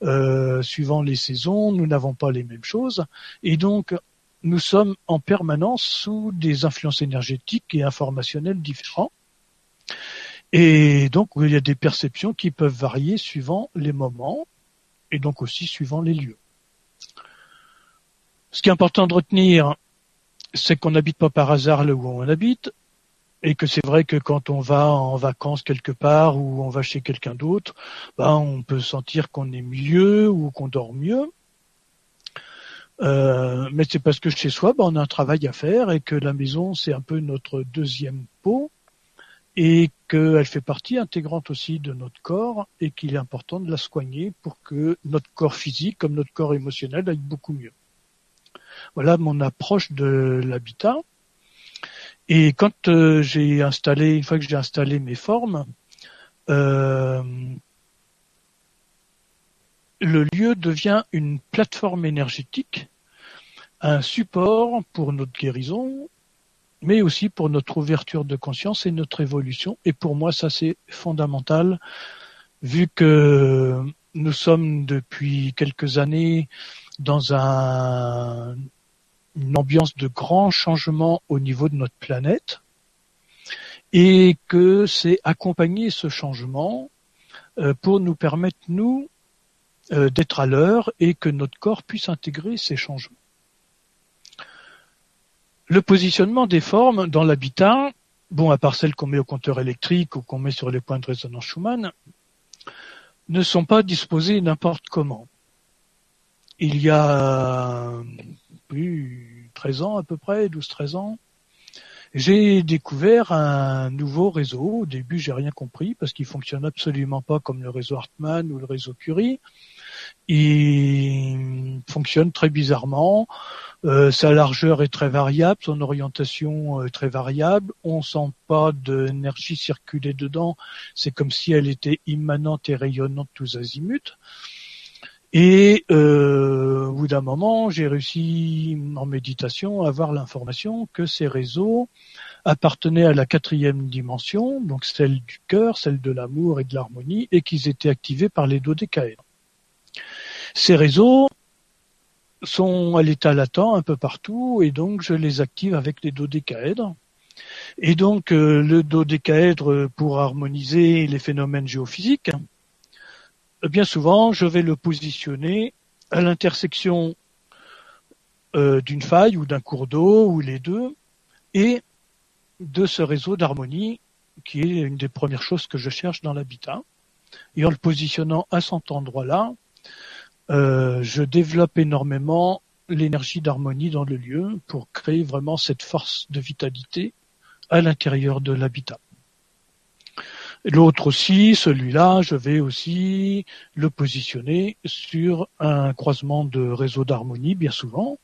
Euh, suivant les saisons, nous n'avons pas les mêmes choses. Et donc nous sommes en permanence sous des influences énergétiques et informationnelles différentes. Et donc il y a des perceptions qui peuvent varier suivant les moments et donc aussi suivant les lieux. Ce qui est important de retenir, c'est qu'on n'habite pas par hasard là où on habite, et que c'est vrai que quand on va en vacances quelque part ou on va chez quelqu'un d'autre, ben on peut sentir qu'on est mieux ou qu'on dort mieux. Euh, mais c'est parce que chez soi, ben, on a un travail à faire et que la maison, c'est un peu notre deuxième peau et qu'elle fait partie intégrante aussi de notre corps et qu'il est important de la soigner pour que notre corps physique comme notre corps émotionnel aille beaucoup mieux. Voilà mon approche de l'habitat. Et quand euh, j'ai installé, une fois que j'ai installé mes formes, euh, le lieu devient une plateforme énergétique, un support pour notre guérison, mais aussi pour notre ouverture de conscience et notre évolution. Et pour moi, ça c'est fondamental, vu que nous sommes depuis quelques années dans un, une ambiance de grand changement au niveau de notre planète et que c'est accompagner ce changement euh, pour nous permettre, nous, euh, d'être à l'heure et que notre corps puisse intégrer ces changements. Le positionnement des formes dans l'habitat, bon, à part celles qu'on met au compteur électrique ou qu'on met sur les points de résonance Schumann, ne sont pas disposées n'importe comment. Il y a plus 13 ans à peu près, 12-13 ans, j'ai découvert un nouveau réseau. Au début, j'ai rien compris parce qu'il fonctionne absolument pas comme le réseau Hartmann ou le réseau Curie. Il fonctionne très bizarrement. Euh, sa largeur est très variable, son orientation est très variable. On sent pas d'énergie circuler dedans. C'est comme si elle était immanente et rayonnante tous azimuts. Et euh, au bout d'un moment, j'ai réussi en méditation à avoir l'information que ces réseaux appartenaient à la quatrième dimension, donc celle du cœur, celle de l'amour et de l'harmonie, et qu'ils étaient activés par les dodécaèdres. Ces réseaux sont à l'état latent un peu partout, et donc je les active avec les dodécaèdres. Et donc euh, le dodécaèdre pour harmoniser les phénomènes géophysiques, bien souvent, je vais le positionner à l'intersection euh, d'une faille ou d'un cours d'eau ou les deux et de ce réseau d'harmonie qui est une des premières choses que je cherche dans l'habitat. Et en le positionnant à cet endroit-là, euh, je développe énormément l'énergie d'harmonie dans le lieu pour créer vraiment cette force de vitalité à l'intérieur de l'habitat. L'autre aussi, celui-là, je vais aussi le positionner sur un croisement de réseau d'harmonie, bien souvent.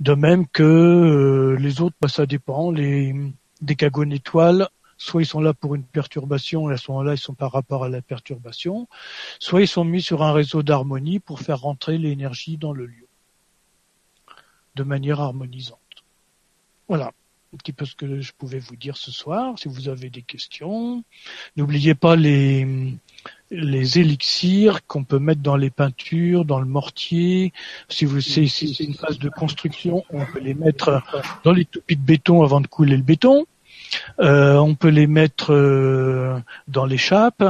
De même que euh, les autres, bah, ça dépend. Les décagones étoiles, soit ils sont là pour une perturbation et à ce moment-là, ils sont par rapport à la perturbation, soit ils sont mis sur un réseau d'harmonie pour faire rentrer l'énergie dans le lieu de manière harmonisante. Voilà un petit peu ce que je pouvais vous dire ce soir. Si vous avez des questions, n'oubliez pas les les élixirs qu'on peut mettre dans les peintures, dans le mortier. Si vous c'est c'est une phase de construction, on peut les mettre dans les toupies de béton avant de couler le béton. Euh, on peut les mettre euh, dans l'échappe.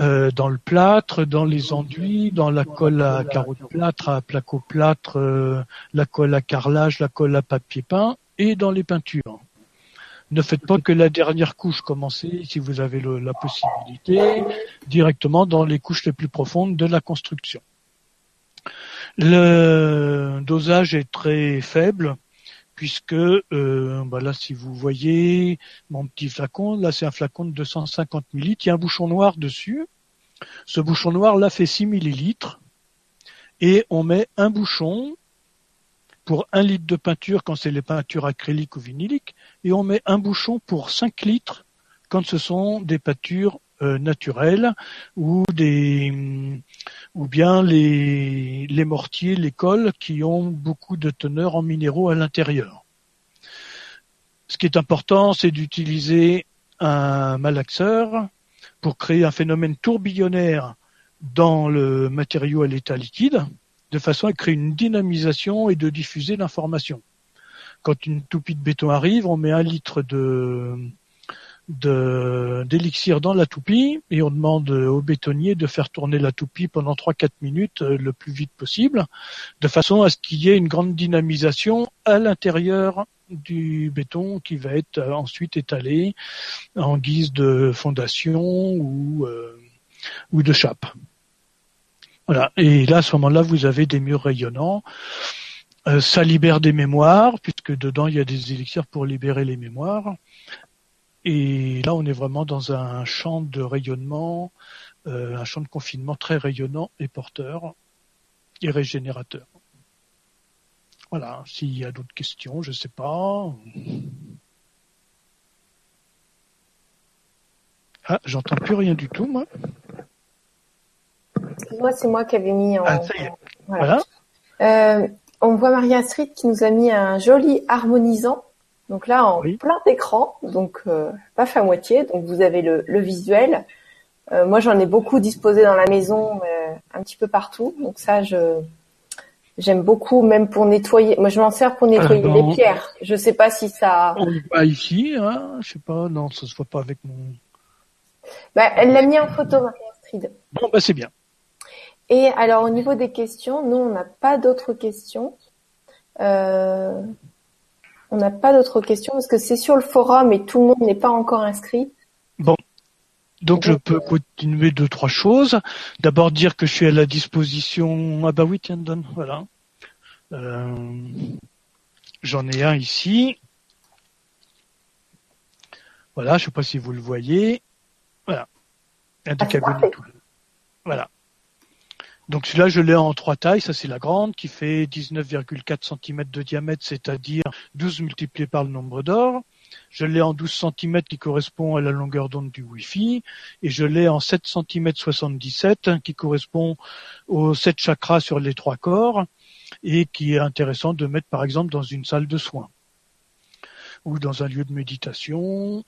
Euh, dans le plâtre, dans les enduits, dans la colle à carreaux de plâtre, à placo plâtre, euh, la colle à carrelage, la colle à papier peint, et dans les peintures. Ne faites pas que la dernière couche, commencez, si vous avez la possibilité, directement dans les couches les plus profondes de la construction. Le dosage est très faible puisque euh, bah là si vous voyez mon petit flacon, là c'est un flacon de 250 millilitres, il y a un bouchon noir dessus. Ce bouchon noir là fait 6 millilitres. Et on met un bouchon pour un litre de peinture quand c'est les peintures acryliques ou vinyliques, et on met un bouchon pour 5 litres quand ce sont des peintures euh, naturelles ou des ou bien les, les mortiers, les cols qui ont beaucoup de teneur en minéraux à l'intérieur. Ce qui est important, c'est d'utiliser un malaxeur pour créer un phénomène tourbillonnaire dans le matériau à l'état liquide de façon à créer une dynamisation et de diffuser l'information. Quand une toupie de béton arrive, on met un litre de d'élixir dans la toupie et on demande au bétonnier de faire tourner la toupie pendant 3-4 minutes euh, le plus vite possible, de façon à ce qu'il y ait une grande dynamisation à l'intérieur du béton qui va être euh, ensuite étalé en guise de fondation ou, euh, ou de chape. Voilà. Et là, à ce moment-là, vous avez des murs rayonnants. Euh, ça libère des mémoires, puisque dedans, il y a des élixirs pour libérer les mémoires. Et là, on est vraiment dans un champ de rayonnement, euh, un champ de confinement très rayonnant et porteur et régénérateur. Voilà, s'il y a d'autres questions, je ne sais pas. Ah, j'entends plus rien du tout, moi. Moi, c'est moi qui avais mis en. Ah, ça y est. Voilà. Euh, on voit Maria Street qui nous a mis un joli harmonisant. Donc là, en plein écran, donc euh, pas fait à moitié. Donc vous avez le, le visuel. Euh, moi, j'en ai beaucoup disposé dans la maison, euh, un petit peu partout. Donc ça, je j'aime beaucoup, même pour nettoyer. Moi, je m'en sers pour nettoyer Ah, les bon. pierres. Je sais pas si ça. On voit ici, hein, je sais pas, non, ça se voit pas avec mon. Bah, elle l'a mis en photo, Maria Street. Bon, bah c'est bien. Et alors au niveau des questions, nous on n'a pas d'autres questions. Euh, on n'a pas d'autres questions parce que c'est sur le forum et tout le monde n'est pas encore inscrit. Donc je peux continuer deux trois choses. D'abord dire que je suis à la disposition. Ah bah oui, tiens, donne, voilà. Euh, J'en ai un ici. Voilà, je sais pas si vous le voyez. Voilà, un Ah, tout. Voilà. Donc celui-là, je l'ai en trois tailles. Ça, c'est la grande qui fait 19,4 cm de diamètre, c'est-à-dire 12 multiplié par le nombre d'or. Je l'ai en 12 cm qui correspond à la longueur d'onde du Wi-Fi. Et je l'ai en 7 cm 77 hein, qui correspond aux 7 chakras sur les trois corps et qui est intéressant de mettre par exemple dans une salle de soins ou dans un lieu de méditation.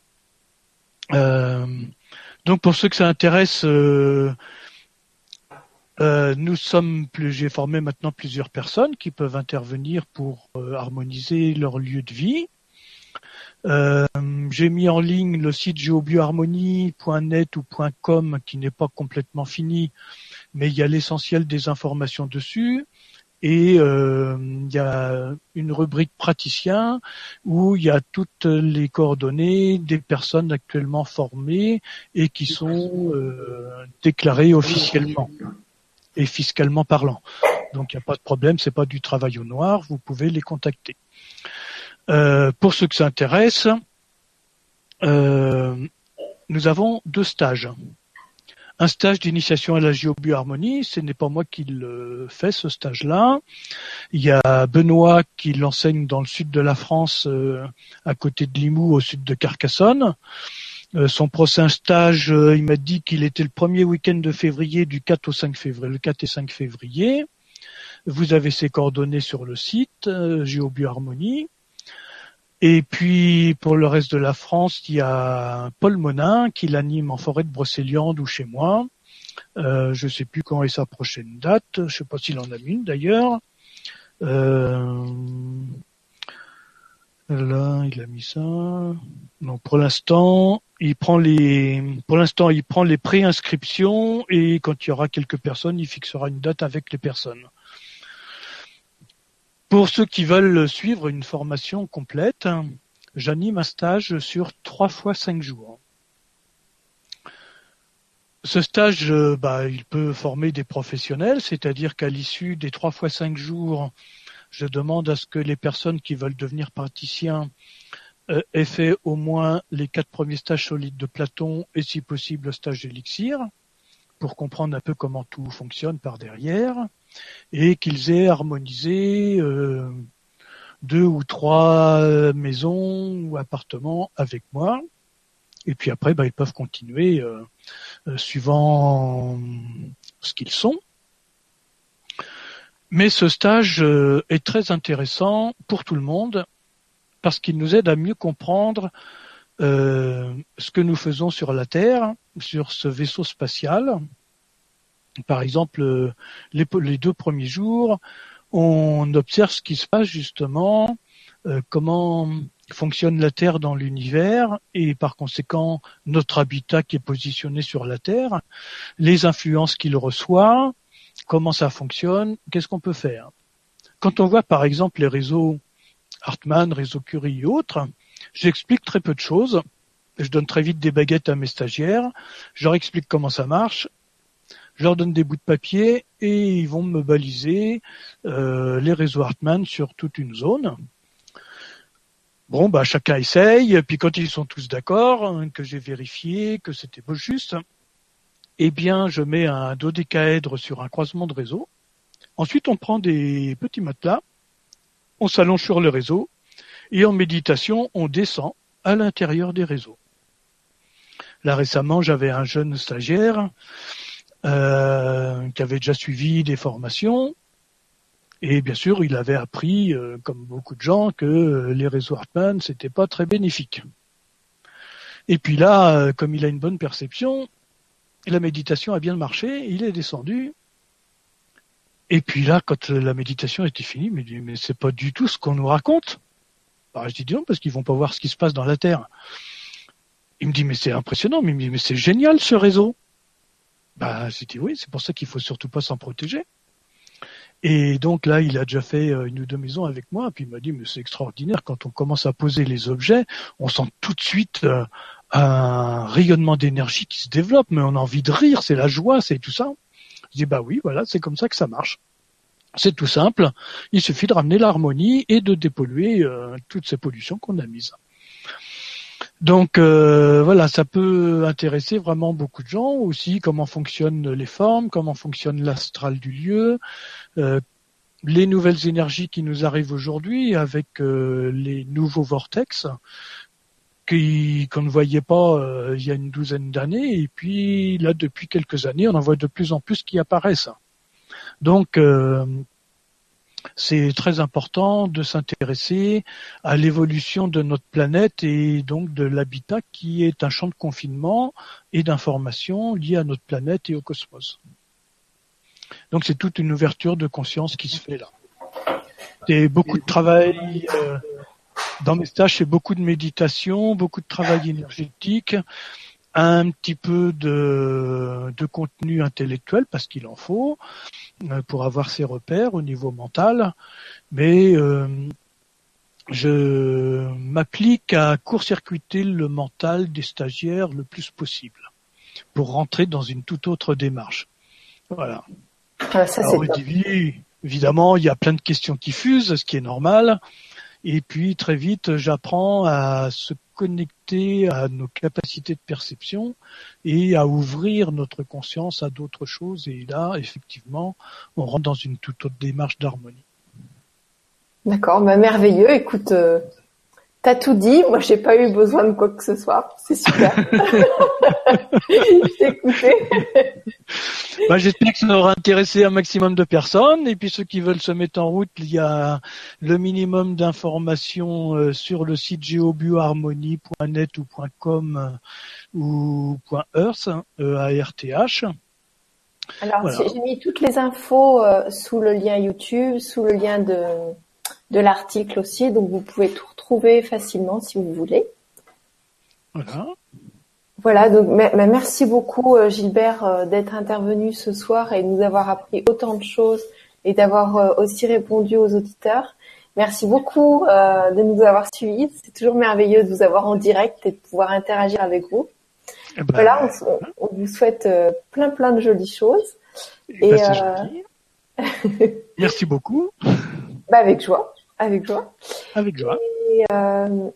Euh, donc pour ceux que ça intéresse, euh, euh, nous sommes plus, j'ai formé maintenant plusieurs personnes qui peuvent intervenir pour euh, harmoniser leur lieu de vie. Euh, j'ai mis en ligne le site geobioharmonie.net ou .com qui n'est pas complètement fini, mais il y a l'essentiel des informations dessus. Et euh, il y a une rubrique praticien où il y a toutes les coordonnées des personnes actuellement formées et qui sont déclarées officiellement et fiscalement parlant. Donc il n'y a pas de problème, c'est pas du travail au noir, vous pouvez les contacter. Euh, pour ceux que ça intéresse, euh, nous avons deux stages. Un stage d'initiation à la géobioharmonie, ce n'est pas moi qui le fais, ce stage-là. Il y a Benoît qui l'enseigne dans le sud de la France, euh, à côté de Limoux, au sud de Carcassonne. Euh, son prochain stage, euh, il m'a dit qu'il était le premier week-end de février, du 4 au 5 février, le 4 et 5 février. Vous avez ses coordonnées sur le site euh. Et puis pour le reste de la France, il y a Paul Monin qui l'anime en forêt de Brocéliande ou chez moi. Euh, je sais plus quand est sa prochaine date. Je sais pas s'il en a une d'ailleurs. Là, il a mis ça. Non, pour l'instant, il prend les, pour l'instant, il prend les préinscriptions et quand il y aura quelques personnes, il fixera une date avec les personnes. Pour ceux qui veulent suivre une formation complète, j'anime un stage sur trois fois cinq jours. Ce stage, euh, bah, il peut former des professionnels, c'est-à-dire qu'à l'issue des trois fois cinq jours, je demande à ce que les personnes qui veulent devenir praticiens euh, aient fait au moins les quatre premiers stages solides de Platon et si possible le stage d'élixir pour comprendre un peu comment tout fonctionne par derrière et qu'ils aient harmonisé euh, deux ou trois euh, maisons ou appartements avec moi. Et puis après, bah, ils peuvent continuer euh, euh, suivant ce qu'ils sont. Mais ce stage euh, est très intéressant pour tout le monde parce qu'il nous aide à mieux comprendre euh, ce que nous faisons sur la Terre, sur ce vaisseau spatial. Par exemple, euh, les, deux premiers jours, on observe ce qui se passe justement, comment fonctionne la Terre dans l'univers et par conséquent notre habitat qui est positionné sur la Terre, les influences qu'il reçoit, comment ça fonctionne, qu'est-ce qu'on peut faire. Quand on voit par exemple les réseaux Hartmann, réseau Curie et autres, j'explique très peu de choses. Je donne très vite des baguettes à mes stagiaires, je leur explique comment ça marche, je leur donne des bouts de papier et ils vont me baliser euh, les réseaux Hartmann sur toute une zone. Bon, bah chacun essaye, puis quand ils sont tous d'accord, hein, que j'ai vérifié que c'était beau juste, eh bien je mets un dodécaèdre sur un croisement de réseau. Ensuite, on prend des petits matelas, on s'allonge sur le réseau et en méditation, on descend à l'intérieur des réseaux. Là récemment, j'avais un jeune stagiaire euh, qui avait déjà suivi des formations. Et bien sûr, il avait appris, euh, comme beaucoup de gens, que les réseaux Hartmann, c'était pas très bénéfique. Et puis là, euh, comme il a une bonne perception, la méditation a bien marché, il est descendu. Et puis là, quand la méditation était finie, dit, mais c'est pas du tout ce qu'on nous raconte. Bah, je dis non, parce qu'ils vont pas voir ce qui se passe dans la Terre. Il me dit, mais c'est impressionnant, mais mais c'est génial ce réseau. Bah, j'ai dit oui, c'est pour ça qu'il faut surtout pas s'en protéger. Et donc là, il a déjà fait euh, une ou deux maisons avec moi, puis il m'a dit, mais c'est extraordinaire, quand on commence à poser les objets, on sent tout de suite euh, un rayonnement d'énergie qui se développe, mais on a envie de rire, c'est la joie, c'est tout ça. Je dis, bah oui, voilà, c'est comme ça que ça marche. C'est tout simple, il suffit de ramener l'harmonie et de dépolluer euh, toutes ces pollutions qu'on a mises. Donc euh, voilà, ça peut intéresser vraiment beaucoup de gens aussi, comment fonctionnent les formes, comment fonctionne l'astral du lieu, euh, les nouvelles énergies qui nous arrivent aujourd'hui avec les nouveaux vortex qu'on ne voyait pas il y a une douzaine d'années, et puis là depuis quelques années, on en voit de plus en plus qui apparaissent. Donc c'est très important de s'intéresser à l'évolution de notre planète et donc de l'habitat qui est un champ de confinement et d'information lié à notre planète et au cosmos. Donc c'est toute une ouverture de conscience qui se fait là. C'est beaucoup de travail euh, dans mes stages, c'est beaucoup de méditation, beaucoup de travail énergétique, un petit peu de, de contenu intellectuel parce qu'il en faut euh, pour avoir ses repères au niveau mental, mais euh, je m'applique à court-circuiter le mental des stagiaires le plus possible pour rentrer dans une toute autre démarche. Voilà. Ah, ça, évidemment, il y a plein de questions qui fusent, ce qui est normal. Et puis très vite, j'apprends à se connecter à nos capacités de perception et à ouvrir notre conscience à d'autres choses. Et là, effectivement, on rentre dans une toute autre démarche d'harmonie. D'accord, bah merveilleux. Écoute, euh, T'as tout dit, moi j'ai pas eu besoin de quoi que ce soit, c'est super. je écouté. Bah, J'espère que ça aura intéressé un maximum de personnes. Et puis ceux qui veulent se mettre en route, il y a le minimum d'informations euh, sur le site geobioharmonie.net ou .com euh, ou .earth, hein, e a r t h. Alors j'ai mis toutes les infos euh, sous le lien YouTube, sous le lien de de l'article aussi, donc vous pouvez tout retrouver facilement si vous voulez. Voilà. Voilà, donc merci beaucoup euh, Gilbert euh, d'être intervenu ce soir et de nous avoir appris autant de choses et d'avoir euh, aussi répondu aux auditeurs. Merci beaucoup de nous avoir suivis. C'est toujours merveilleux de vous avoir en direct et de pouvoir interagir avec vous. Eh ben, voilà, on, vous souhaite plein plein de jolies choses. Eh ben, Merci beaucoup. Bah avec joie. Avec joie. Avec joie. Et, euh,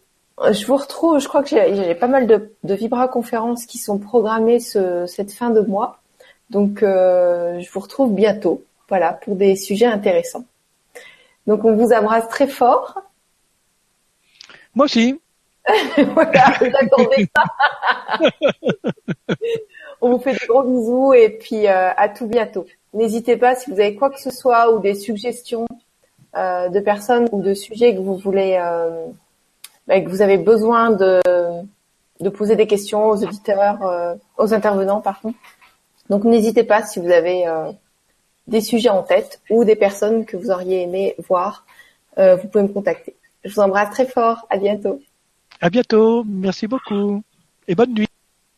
je vous retrouve, je crois que j'ai pas mal de, de Vibra conférences qui sont programmées ce, cette fin de mois. Donc, euh, je vous retrouve bientôt, voilà, pour des sujets intéressants. Donc, on vous embrasse très fort. Moi aussi. voilà, j'attendais ça. on vous fait des gros bisous et puis euh, à tout bientôt. N'hésitez pas si vous avez quoi que ce soit ou des suggestions de personnes ou de sujets que vous voulez, euh, bah, que vous avez besoin de, de poser des questions aux auditeurs, euh, aux intervenants, pardon. Donc n'hésitez pas si vous avez des sujets en tête ou des personnes que vous auriez aimé voir, vous pouvez me contacter. Je vous embrasse très fort. À bientôt. À bientôt. Merci beaucoup et bonne nuit.